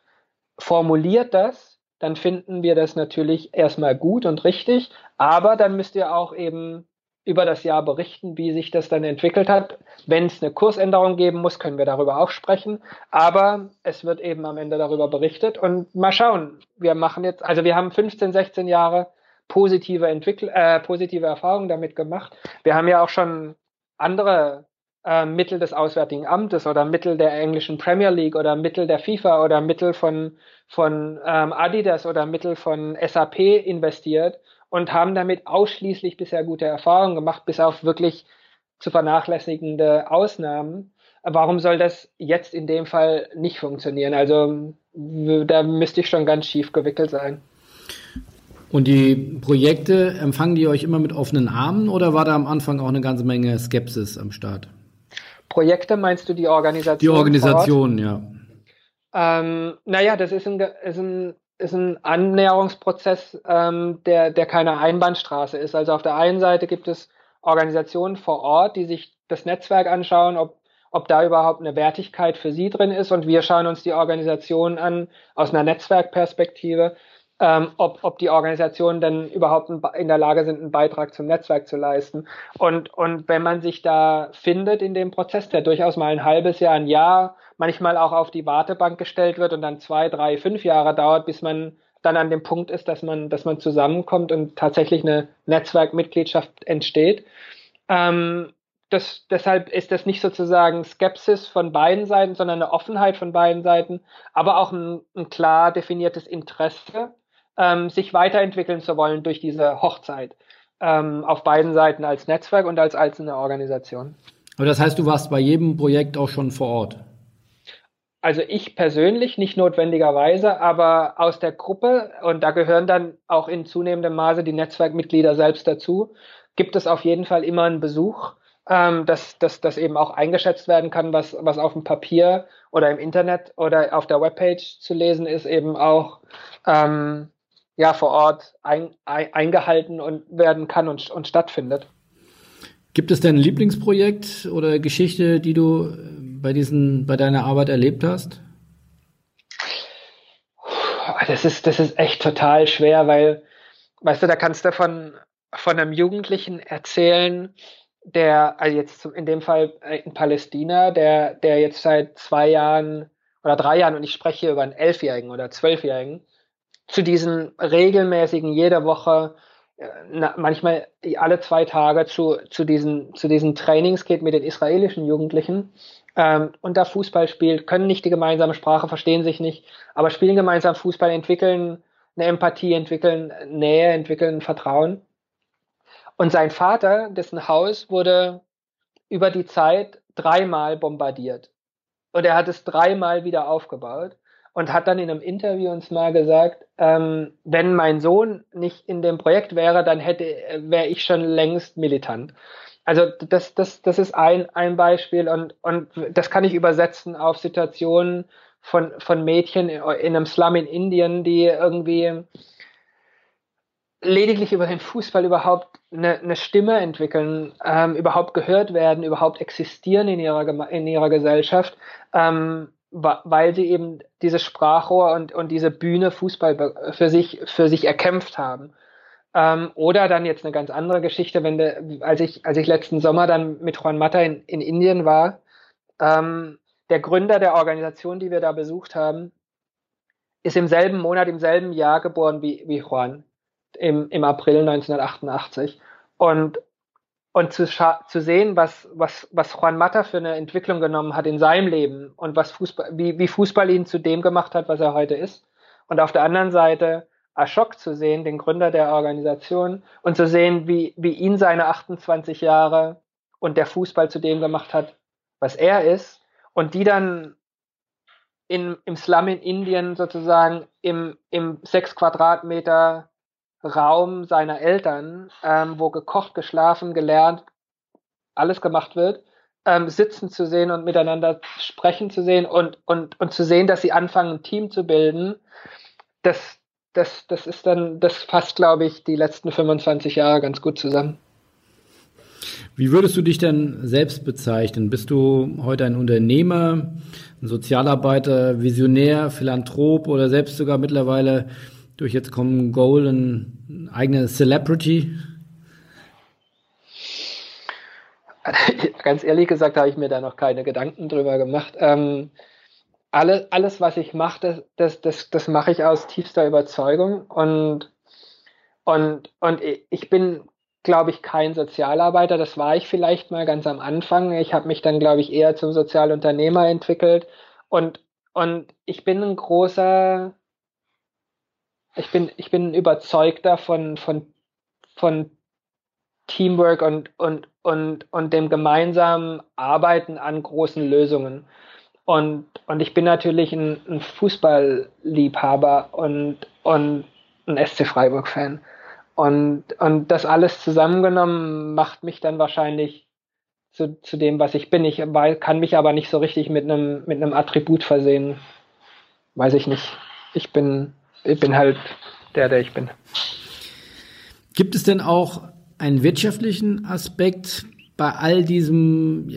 Formuliert das, dann finden wir das natürlich erstmal gut und richtig, aber dann müsst ihr auch eben über das Jahr berichten, wie sich das dann entwickelt hat. Wenn es eine Kursänderung geben muss, können wir darüber auch sprechen. Aber es wird eben am Ende darüber berichtet. Und mal schauen. Wir machen jetzt, also wir haben 15, 16 Jahre positive Entwickl äh, positive Erfahrungen damit gemacht. Wir haben ja auch schon andere äh, Mittel des Auswärtigen Amtes oder Mittel der englischen Premier League oder Mittel der FIFA oder Mittel von, von ähm, Adidas oder Mittel von SAP investiert und haben damit ausschließlich bisher gute Erfahrungen gemacht, bis auf wirklich zu vernachlässigende Ausnahmen. Warum soll das jetzt in dem Fall nicht funktionieren? Also da müsste ich schon ganz schief gewickelt sein. Und die Projekte, empfangen die euch immer mit offenen Armen oder war da am Anfang auch eine ganze Menge Skepsis am Start? Projekte meinst du die Organisation? Die Organisation, ja. Ähm, naja, das ist ein, ist ein, ist ein Annäherungsprozess, ähm, der, der keine Einbahnstraße ist. Also auf der einen Seite gibt es Organisationen vor Ort, die sich das Netzwerk anschauen, ob, ob da überhaupt eine Wertigkeit für sie drin ist. Und wir schauen uns die Organisation an aus einer Netzwerkperspektive ähm, ob, ob die Organisationen denn überhaupt in der Lage sind, einen Beitrag zum Netzwerk zu leisten. Und, und wenn man sich da findet in dem Prozess, der durchaus mal ein halbes Jahr, ein Jahr, manchmal auch auf die Wartebank gestellt wird und dann zwei, drei, fünf Jahre dauert, bis man dann an dem Punkt ist, dass man, dass man zusammenkommt und tatsächlich eine Netzwerkmitgliedschaft entsteht. Ähm, das, deshalb ist das nicht sozusagen Skepsis von beiden Seiten, sondern eine Offenheit von beiden Seiten, aber auch ein, ein klar definiertes Interesse ähm, sich weiterentwickeln zu wollen durch diese Hochzeit. Ähm, auf beiden Seiten als Netzwerk und als einzelne Organisation. Aber das heißt, du warst bei jedem Projekt auch schon vor Ort? Also ich persönlich nicht notwendigerweise, aber aus der Gruppe, und da gehören dann auch in zunehmendem Maße die Netzwerkmitglieder selbst dazu, gibt es auf jeden Fall immer einen Besuch, ähm, dass, dass eben auch eingeschätzt werden kann, was, was auf dem Papier oder im Internet oder auf der Webpage zu lesen ist, eben auch ähm, ja vor Ort ein, ein, eingehalten und werden kann und, und stattfindet. Gibt es denn ein Lieblingsprojekt oder Geschichte, die du bei diesen, bei deiner Arbeit erlebt hast? Das ist, das ist echt total schwer, weil, weißt du, da kannst du von, von einem Jugendlichen erzählen, der, also jetzt in dem Fall in Palästina, der, der jetzt seit zwei Jahren oder drei Jahren, und ich spreche über einen Elfjährigen oder Zwölfjährigen, zu diesen regelmäßigen, jede Woche, äh, na, manchmal alle zwei Tage zu, zu, diesen, zu diesen Trainings geht mit den israelischen Jugendlichen ähm, und da Fußball spielt, können nicht die gemeinsame Sprache, verstehen sich nicht, aber spielen gemeinsam Fußball, entwickeln eine Empathie, entwickeln Nähe, entwickeln Vertrauen. Und sein Vater, dessen Haus wurde über die Zeit dreimal bombardiert. Und er hat es dreimal wieder aufgebaut und hat dann in einem Interview uns mal gesagt, ähm, wenn mein Sohn nicht in dem Projekt wäre, dann hätte wäre ich schon längst militant. Also das, das, das ist ein, ein Beispiel und, und das kann ich übersetzen auf Situationen von, von Mädchen in einem Slum in Indien, die irgendwie lediglich über den Fußball überhaupt eine, eine Stimme entwickeln, ähm, überhaupt gehört werden, überhaupt existieren in ihrer, in ihrer Gesellschaft. Ähm, weil sie eben dieses Sprachrohr und, und diese Bühne Fußball für sich, für sich erkämpft haben. Ähm, oder dann jetzt eine ganz andere Geschichte, wenn de, als ich, als ich letzten Sommer dann mit Juan Mata in, in Indien war, ähm, der Gründer der Organisation, die wir da besucht haben, ist im selben Monat, im selben Jahr geboren wie, wie Juan, im, im April 1988. Und und zu, zu sehen, was, was, was Juan Mata für eine Entwicklung genommen hat in seinem Leben und was Fußball, wie, wie Fußball ihn zu dem gemacht hat, was er heute ist. Und auf der anderen Seite Ashok zu sehen, den Gründer der Organisation, und zu sehen, wie, wie ihn seine 28 Jahre und der Fußball zu dem gemacht hat, was er ist, und die dann in, im Slum in Indien sozusagen im, im sechs Quadratmeter Raum seiner Eltern, ähm, wo gekocht, geschlafen, gelernt, alles gemacht wird, ähm, sitzen zu sehen und miteinander sprechen zu sehen und, und, und zu sehen, dass sie anfangen, ein Team zu bilden, das, das, das ist dann, das fasst, glaube ich, die letzten 25 Jahre ganz gut zusammen. Wie würdest du dich denn selbst bezeichnen? Bist du heute ein Unternehmer, ein Sozialarbeiter, Visionär, Philanthrop oder selbst sogar mittlerweile durch jetzt kommen Goal ein eigene Celebrity? Ganz ehrlich gesagt habe ich mir da noch keine Gedanken drüber gemacht. Ähm, alle, alles, was ich mache, das, das, das, das mache ich aus tiefster Überzeugung und, und, und ich bin glaube ich, kein Sozialarbeiter. Das war ich vielleicht mal ganz am Anfang. Ich habe mich dann, glaube ich, eher zum Sozialunternehmer entwickelt. Und, und ich bin ein großer, ich bin, ich bin überzeugter von, von, von Teamwork und, und, und, und dem gemeinsamen Arbeiten an großen Lösungen. Und, und ich bin natürlich ein, ein Fußballliebhaber und, und ein SC Freiburg-Fan. Und, und das alles zusammengenommen macht mich dann wahrscheinlich zu, zu dem, was ich bin. Ich kann mich aber nicht so richtig mit einem, mit einem Attribut versehen. Weiß ich nicht. Ich bin, ich bin halt der, der ich bin. Gibt es denn auch einen wirtschaftlichen Aspekt bei all diesem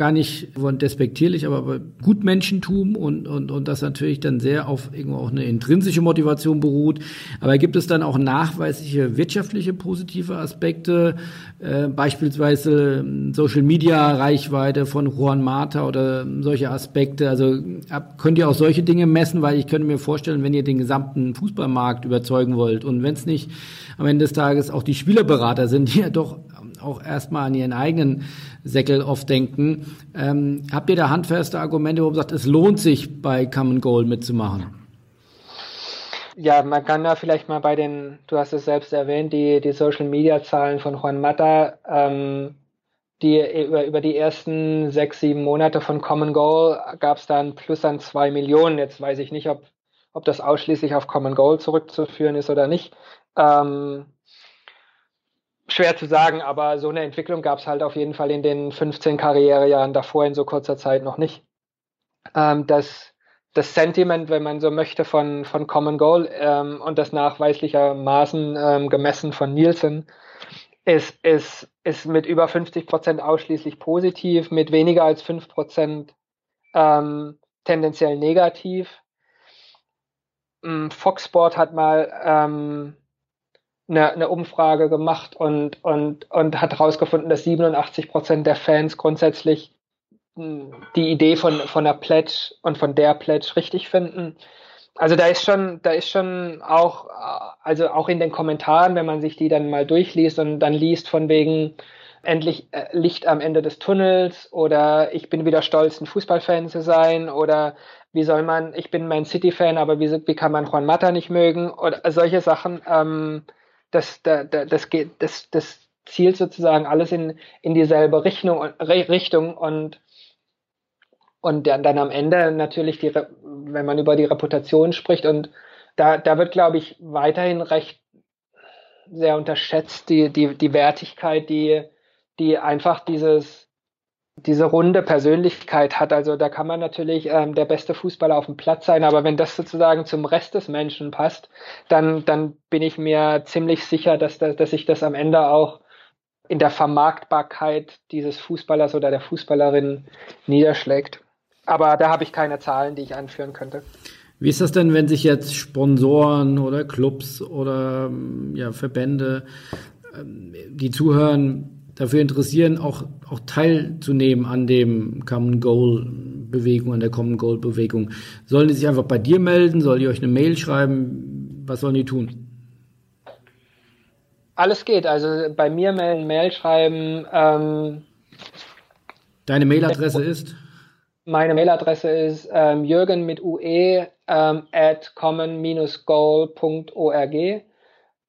gar nicht despektierlich, aber Gutmenschentum und, und, und das natürlich dann sehr auf irgendwo auch eine intrinsische Motivation beruht. Aber gibt es dann auch nachweisliche wirtschaftliche positive Aspekte, äh, beispielsweise Social Media Reichweite von Juan Mata oder solche Aspekte? Also ab, könnt ihr auch solche Dinge messen, weil ich könnte mir vorstellen, wenn ihr den gesamten Fußballmarkt überzeugen wollt und wenn es nicht am Ende des Tages auch die Spielerberater sind, die ja doch auch erstmal an ihren eigenen Säckel oft denken. Ähm, habt ihr da handfeste Argumente, wo man sagt, es lohnt sich bei Common Goal mitzumachen? Ja, man kann da vielleicht mal bei den, du hast es selbst erwähnt, die, die Social Media Zahlen von Juan Mata, ähm, die über, über die ersten sechs, sieben Monate von Common Goal gab es da ein Plus an zwei Millionen. Jetzt weiß ich nicht, ob, ob das ausschließlich auf Common Goal zurückzuführen ist oder nicht. Ähm, schwer zu sagen, aber so eine Entwicklung gab es halt auf jeden Fall in den 15 Karrierejahren davor in so kurzer Zeit noch nicht. Ähm, das, das Sentiment, wenn man so möchte, von, von Common Goal ähm, und das nachweislichermaßen ähm, gemessen von Nielsen ist, ist, ist mit über 50 Prozent ausschließlich positiv, mit weniger als 5 Prozent ähm, tendenziell negativ. Mm, Fox Sport hat mal ähm, eine, eine Umfrage gemacht und, und, und hat herausgefunden, dass 87 Prozent der Fans grundsätzlich hm, die Idee von, von der Pledge und von der Pledge richtig finden. Also da ist schon, da ist schon auch, also auch in den Kommentaren, wenn man sich die dann mal durchliest und dann liest von wegen endlich äh, Licht am Ende des Tunnels oder ich bin wieder stolz, ein Fußballfan zu sein oder wie soll man, ich bin mein City-Fan, aber wie, wie kann man Juan Mata nicht mögen oder solche Sachen. Ähm, das, das, das geht, das, das zielt sozusagen alles in, in dieselbe Richtung, Richtung und, und dann, dann am Ende natürlich die, wenn man über die Reputation spricht und da, da wird, glaube ich, weiterhin recht sehr unterschätzt, die, die, die Wertigkeit, die, die einfach dieses, diese runde Persönlichkeit hat. Also da kann man natürlich ähm, der beste Fußballer auf dem Platz sein, aber wenn das sozusagen zum Rest des Menschen passt, dann, dann bin ich mir ziemlich sicher, dass, dass, dass sich das am Ende auch in der Vermarktbarkeit dieses Fußballers oder der Fußballerin niederschlägt. Aber da habe ich keine Zahlen, die ich anführen könnte. Wie ist das denn, wenn sich jetzt Sponsoren oder Clubs oder ja, Verbände, ähm, die zuhören, dafür interessieren, auch, auch teilzunehmen an dem Common Goal Bewegung, an der Common Goal Bewegung. Sollen die sich einfach bei dir melden? Sollen die euch eine Mail schreiben? Was sollen die tun? Alles geht. Also bei mir melden, Mail schreiben. Ähm, Deine Mailadresse ist? Meine Mailadresse ist ähm, jürgen mit ue ähm, at common-goal.org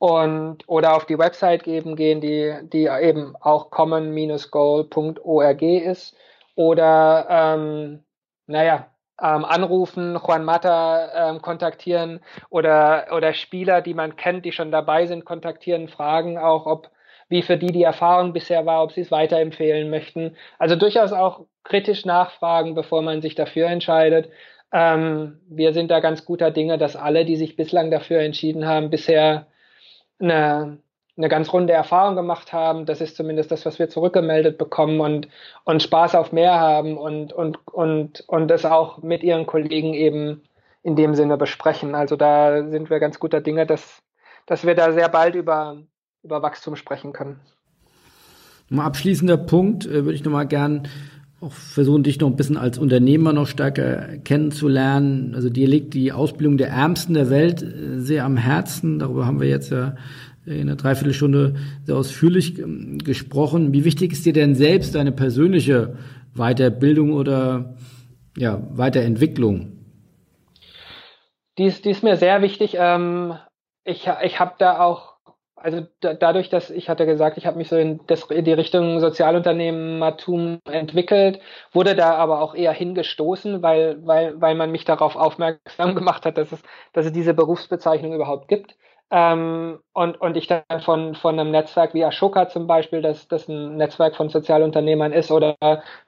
und oder auf die Website geben gehen, die, die eben auch common-goal.org ist. Oder ähm, naja, ähm, anrufen, Juan Mata ähm, kontaktieren oder, oder Spieler, die man kennt, die schon dabei sind, kontaktieren, fragen auch, ob wie für die die Erfahrung bisher war, ob sie es weiterempfehlen möchten. Also durchaus auch kritisch nachfragen, bevor man sich dafür entscheidet. Ähm, wir sind da ganz guter Dinge, dass alle, die sich bislang dafür entschieden haben, bisher eine, eine ganz runde Erfahrung gemacht haben. Das ist zumindest das, was wir zurückgemeldet bekommen und, und Spaß auf mehr haben und, und, und, und das auch mit ihren Kollegen eben in dem Sinne besprechen. Also da sind wir ganz guter Dinge, dass, dass wir da sehr bald über, über Wachstum sprechen können. Mal abschließender Punkt äh, würde ich nochmal gern auch versuchen, dich noch ein bisschen als Unternehmer noch stärker kennenzulernen. Also dir liegt die Ausbildung der Ärmsten der Welt äh, sehr am Herzen. Darüber haben wir jetzt ja in einer Dreiviertelstunde sehr ausführlich ähm, gesprochen. Wie wichtig ist dir denn selbst deine persönliche Weiterbildung oder ja, Weiterentwicklung? Die ist, die ist mir sehr wichtig. Ähm, ich ich habe da auch, also da, dadurch, dass ich hatte gesagt, ich habe mich so in, das, in die Richtung Sozialunternehmertum entwickelt, wurde da aber auch eher hingestoßen, weil, weil, weil man mich darauf aufmerksam gemacht hat, dass es, dass es diese Berufsbezeichnung überhaupt gibt. Ähm, und, und ich dann von, von einem Netzwerk wie Ashoka zum Beispiel, das, das ein Netzwerk von Sozialunternehmern ist, oder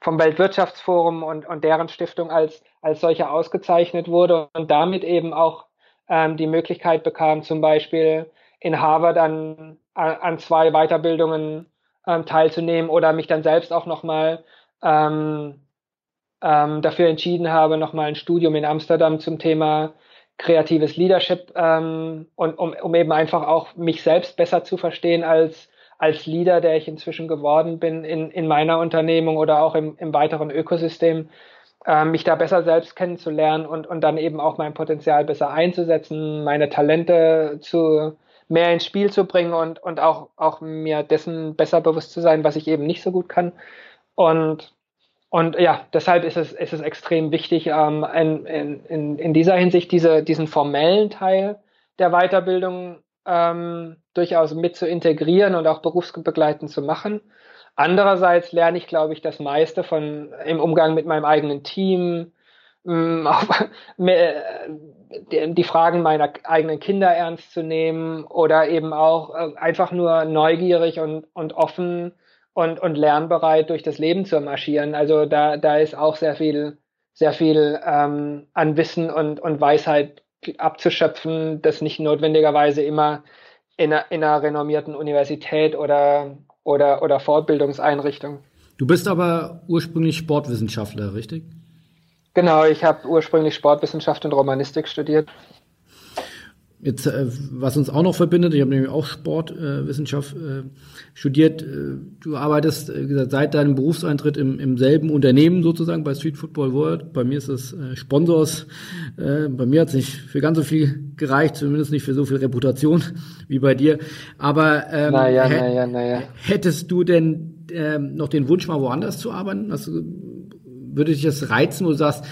vom Weltwirtschaftsforum und, und deren Stiftung als, als solche ausgezeichnet wurde und damit eben auch ähm, die Möglichkeit bekam, zum Beispiel in Harvard an, an zwei Weiterbildungen ähm, teilzunehmen oder mich dann selbst auch nochmal ähm, ähm, dafür entschieden habe, nochmal ein Studium in Amsterdam zum Thema kreatives Leadership ähm, und um, um eben einfach auch mich selbst besser zu verstehen als als Leader, der ich inzwischen geworden bin in, in meiner Unternehmung oder auch im, im weiteren Ökosystem, äh, mich da besser selbst kennenzulernen und, und dann eben auch mein Potenzial besser einzusetzen, meine Talente zu mehr ins Spiel zu bringen und, und auch, auch mir dessen besser bewusst zu sein, was ich eben nicht so gut kann. Und und ja, deshalb ist es, ist es extrem wichtig, ähm, in, in, in dieser Hinsicht diese, diesen formellen Teil der Weiterbildung ähm, durchaus mit zu integrieren und auch berufsbegleitend zu machen. Andererseits lerne ich, glaube ich, das meiste von im Umgang mit meinem eigenen Team, ähm, auch, die, Fragen meiner eigenen Kinder ernst zu nehmen oder eben auch äh, einfach nur neugierig und, und offen und, und lernbereit durch das Leben zu marschieren. Also da, da ist auch sehr viel, sehr viel ähm, an Wissen und, und Weisheit abzuschöpfen, das nicht notwendigerweise immer in einer, in einer renommierten Universität oder, oder, oder Fortbildungseinrichtung. Du bist aber ursprünglich Sportwissenschaftler, richtig? Genau, ich habe ursprünglich Sportwissenschaft und Romanistik studiert. Jetzt, äh, was uns auch noch verbindet, ich habe nämlich auch Sportwissenschaft äh, äh, studiert. Äh, du arbeitest äh, gesagt, seit deinem Berufseintritt im, im selben Unternehmen sozusagen bei Street Football World. Bei mir ist es äh, Sponsors. Bei mir hat es nicht für ganz so viel gereicht, zumindest nicht für so viel Reputation wie bei dir. Aber ähm, naja, naja, naja. hättest du denn ähm, noch den Wunsch, mal woanders zu arbeiten? Also, würde dich das reizen, wo du sagst,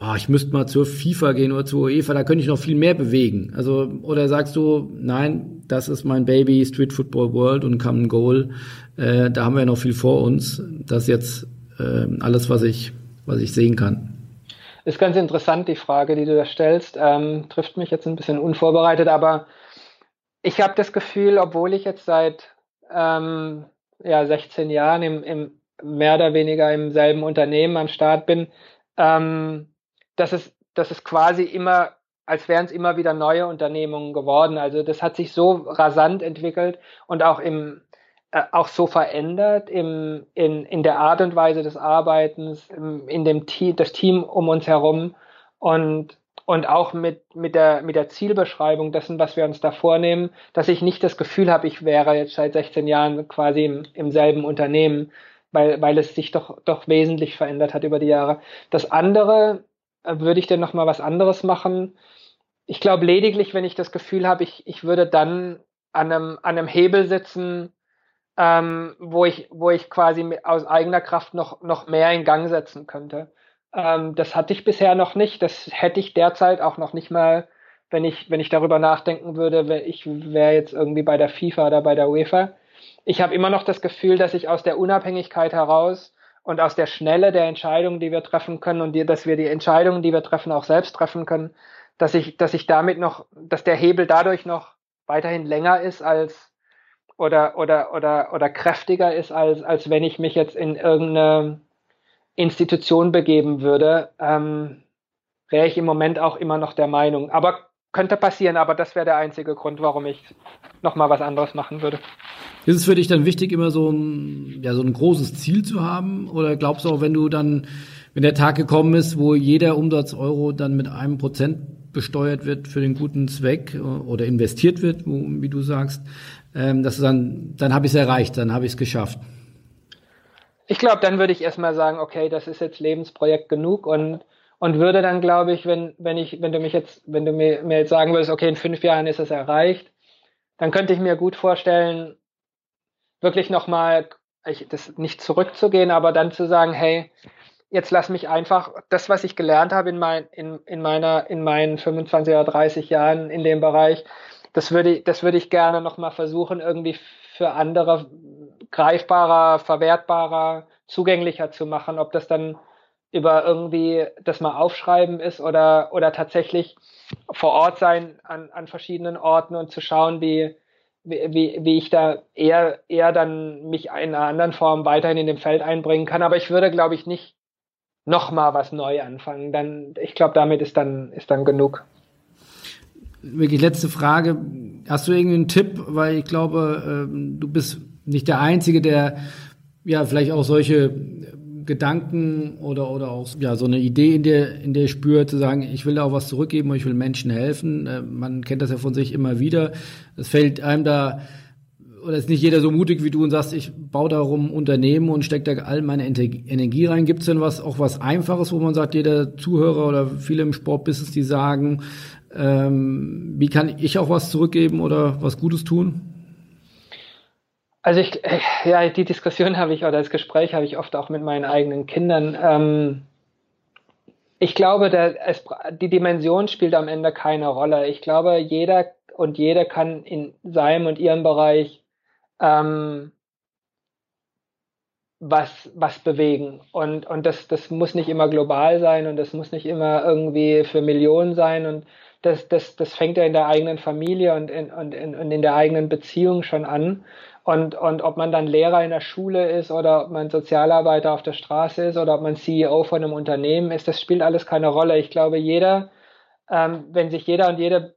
oh, ich müsste mal zur FIFA gehen oder zur UEFA, da könnte ich noch viel mehr bewegen. Also, oder sagst du, nein, das ist mein Baby, Street Football World und Come Goal, äh, da haben wir noch viel vor uns. Das ist jetzt äh, alles, was ich, was ich sehen kann. Ist ganz interessant, die Frage, die du da stellst. Ähm, trifft mich jetzt ein bisschen unvorbereitet, aber ich habe das Gefühl, obwohl ich jetzt seit ähm, ja, 16 Jahren im, im mehr oder weniger im selben Unternehmen am Start bin, ähm, dass es, dass es quasi immer, als wären es immer wieder neue Unternehmungen geworden. Also das hat sich so rasant entwickelt und auch im, äh, auch so verändert im, in, in der Art und Weise des Arbeitens, im, in dem Team, das Team um uns herum und, und auch mit, mit, der, mit der Zielbeschreibung dessen, was wir uns da vornehmen, dass ich nicht das Gefühl habe, ich wäre jetzt seit 16 Jahren quasi im, im selben Unternehmen, weil, weil es sich doch, doch wesentlich verändert hat über die Jahre. Das andere, würde ich denn noch mal was anderes machen? Ich glaube lediglich, wenn ich das Gefühl habe, ich, ich würde dann an einem, an einem Hebel sitzen, ähm, wo ich, wo ich quasi aus eigener Kraft noch, noch mehr in Gang setzen könnte. Ähm, das hatte ich bisher noch nicht. Das hätte ich derzeit auch noch nicht mal, wenn ich, wenn ich darüber nachdenken würde, ich wäre jetzt irgendwie bei der FIFA oder bei der UEFA. Ich habe immer noch das Gefühl, dass ich aus der Unabhängigkeit heraus und aus der Schnelle der Entscheidungen, die wir treffen können und die, dass wir die Entscheidungen, die wir treffen, auch selbst treffen können, dass ich, dass ich damit noch, dass der Hebel dadurch noch weiterhin länger ist als oder oder oder oder kräftiger ist als als wenn ich mich jetzt in irgendeine Institution begeben würde, ähm, wäre ich im Moment auch immer noch der Meinung. Aber könnte passieren, aber das wäre der einzige Grund, warum ich noch mal was anderes machen würde. Ist es für dich dann wichtig, immer so ein, ja, so ein großes Ziel zu haben? Oder glaubst du auch, wenn du dann, wenn der Tag gekommen ist, wo jeder Umsatz-Euro dann mit einem Prozent besteuert wird für den guten Zweck oder investiert wird, wie du sagst, ähm, dass du dann, dann habe ich es erreicht, dann habe ich es geschafft? ich glaube, dann würde ich erstmal sagen, okay, das ist jetzt Lebensprojekt genug und, und würde dann, glaube ich, wenn, wenn ich, wenn du mich jetzt, wenn du mir, mir jetzt sagen würdest, okay, in fünf Jahren ist es erreicht, dann könnte ich mir gut vorstellen, wirklich nochmal, das nicht zurückzugehen, aber dann zu sagen, hey, jetzt lass mich einfach das, was ich gelernt habe in, mein, in, in, meiner, in meinen 25 oder 30 Jahren in dem Bereich, das würde, ich, das würde ich gerne nochmal versuchen, irgendwie für andere greifbarer, verwertbarer, zugänglicher zu machen. Ob das dann über irgendwie das mal aufschreiben ist oder, oder tatsächlich vor Ort sein an, an verschiedenen Orten und zu schauen, wie, wie, wie ich da eher, eher dann mich in einer anderen Form weiterhin in dem Feld einbringen kann. Aber ich würde, glaube ich, nicht nochmal was neu anfangen. Dann, ich glaube, damit ist dann, ist dann genug. Wirklich letzte Frage. Hast du irgendeinen Tipp? Weil ich glaube, ähm, du bist nicht der Einzige, der ja vielleicht auch solche Gedanken oder, oder auch ja, so eine Idee in der, in der spürt, zu sagen, ich will da auch was zurückgeben und ich will Menschen helfen. Äh, man kennt das ja von sich immer wieder. Es fällt einem da oder ist nicht jeder so mutig wie du und sagst, ich baue darum Unternehmen und stecke da all meine Energie rein. Gibt es denn was, auch was Einfaches, wo man sagt, jeder Zuhörer oder viele im Sportbusiness, die sagen, ähm, wie kann ich auch was zurückgeben oder was Gutes tun? Also ich, äh, ja, die Diskussion habe ich oder das Gespräch habe ich oft auch mit meinen eigenen Kindern. Ähm, ich glaube, der, es, die Dimension spielt am Ende keine Rolle. Ich glaube, jeder und jede kann in seinem und ihrem Bereich ähm, was, was bewegen. Und, und das, das muss nicht immer global sein und das muss nicht immer irgendwie für Millionen sein. Und das, das, das fängt ja in der eigenen Familie und in, und in, und in der eigenen Beziehung schon an. Und, und ob man dann Lehrer in der Schule ist oder ob man Sozialarbeiter auf der Straße ist oder ob man CEO von einem Unternehmen ist, das spielt alles keine Rolle. Ich glaube, jeder, ähm, wenn sich jeder und jede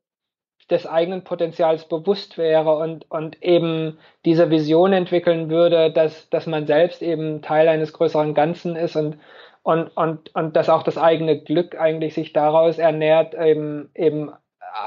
des eigenen Potenzials bewusst wäre und, und eben diese Vision entwickeln würde, dass, dass man selbst eben Teil eines größeren Ganzen ist und, und, und, und dass auch das eigene Glück eigentlich sich daraus ernährt, eben, eben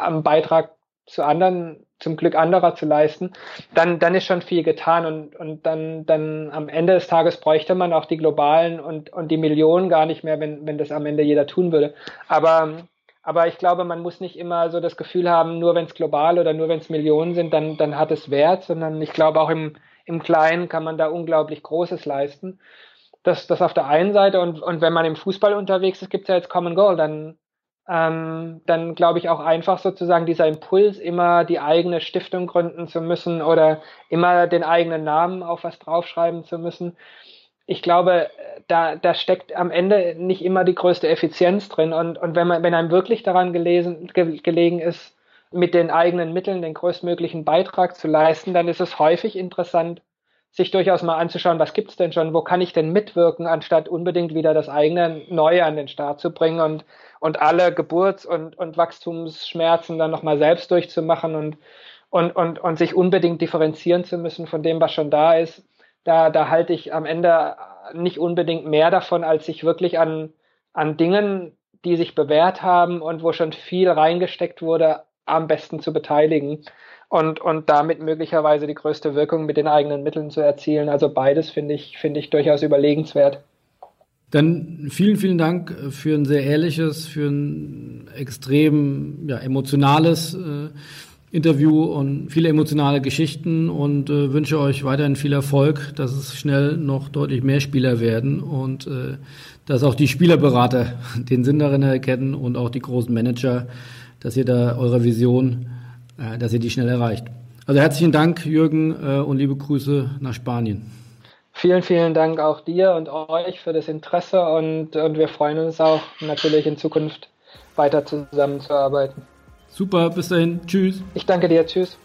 am Beitrag zu anderen, zum Glück anderer zu leisten, dann, dann ist schon viel getan und, und dann, dann am Ende des Tages bräuchte man auch die globalen und, und die Millionen gar nicht mehr, wenn, wenn das am Ende jeder tun würde. Aber aber ich glaube, man muss nicht immer so das Gefühl haben, nur wenn es global oder nur wenn es Millionen sind, dann, dann hat es Wert, sondern ich glaube auch im, im Kleinen kann man da unglaublich Großes leisten. Das, das auf der einen Seite und, und wenn man im Fußball unterwegs ist, gibt es ja jetzt Common Goal, dann, ähm, dann glaube ich auch einfach sozusagen dieser Impuls, immer die eigene Stiftung gründen zu müssen oder immer den eigenen Namen auf was draufschreiben zu müssen ich glaube, da, da steckt am Ende nicht immer die größte Effizienz drin. Und, und wenn man, wenn einem wirklich daran gelesen, ge, gelegen ist, mit den eigenen Mitteln den größtmöglichen Beitrag zu leisten, dann ist es häufig interessant, sich durchaus mal anzuschauen, was gibt's denn schon, wo kann ich denn mitwirken, anstatt unbedingt wieder das eigene Neue an den Start zu bringen und, und alle Geburts- und, und Wachstumsschmerzen dann nochmal selbst durchzumachen und, und, und, und sich unbedingt differenzieren zu müssen von dem, was schon da ist da, da halte ich am Ende nicht unbedingt mehr davon, als sich wirklich an, an Dingen, die sich bewährt haben und wo schon viel reingesteckt wurde, am besten zu beteiligen und, und damit möglicherweise die größte Wirkung mit den eigenen Mitteln zu erzielen. Also beides finde ich, finde ich durchaus überlegenswert. Dann vielen, vielen Dank für ein sehr ehrliches, für ein extrem ja, emotionales äh, Interview und viele emotionale Geschichten und äh, wünsche euch weiterhin viel Erfolg, dass es schnell noch deutlich mehr Spieler werden und äh, dass auch die Spielerberater den Sinn darin erkennen und auch die großen Manager, dass ihr da eure Vision, äh, dass ihr die schnell erreicht. Also herzlichen Dank, Jürgen, äh, und liebe Grüße nach Spanien. Vielen, vielen Dank auch dir und euch für das Interesse und, und wir freuen uns auch natürlich in Zukunft weiter zusammenzuarbeiten. Super, bis dahin. Tschüss. Ich danke dir. Tschüss.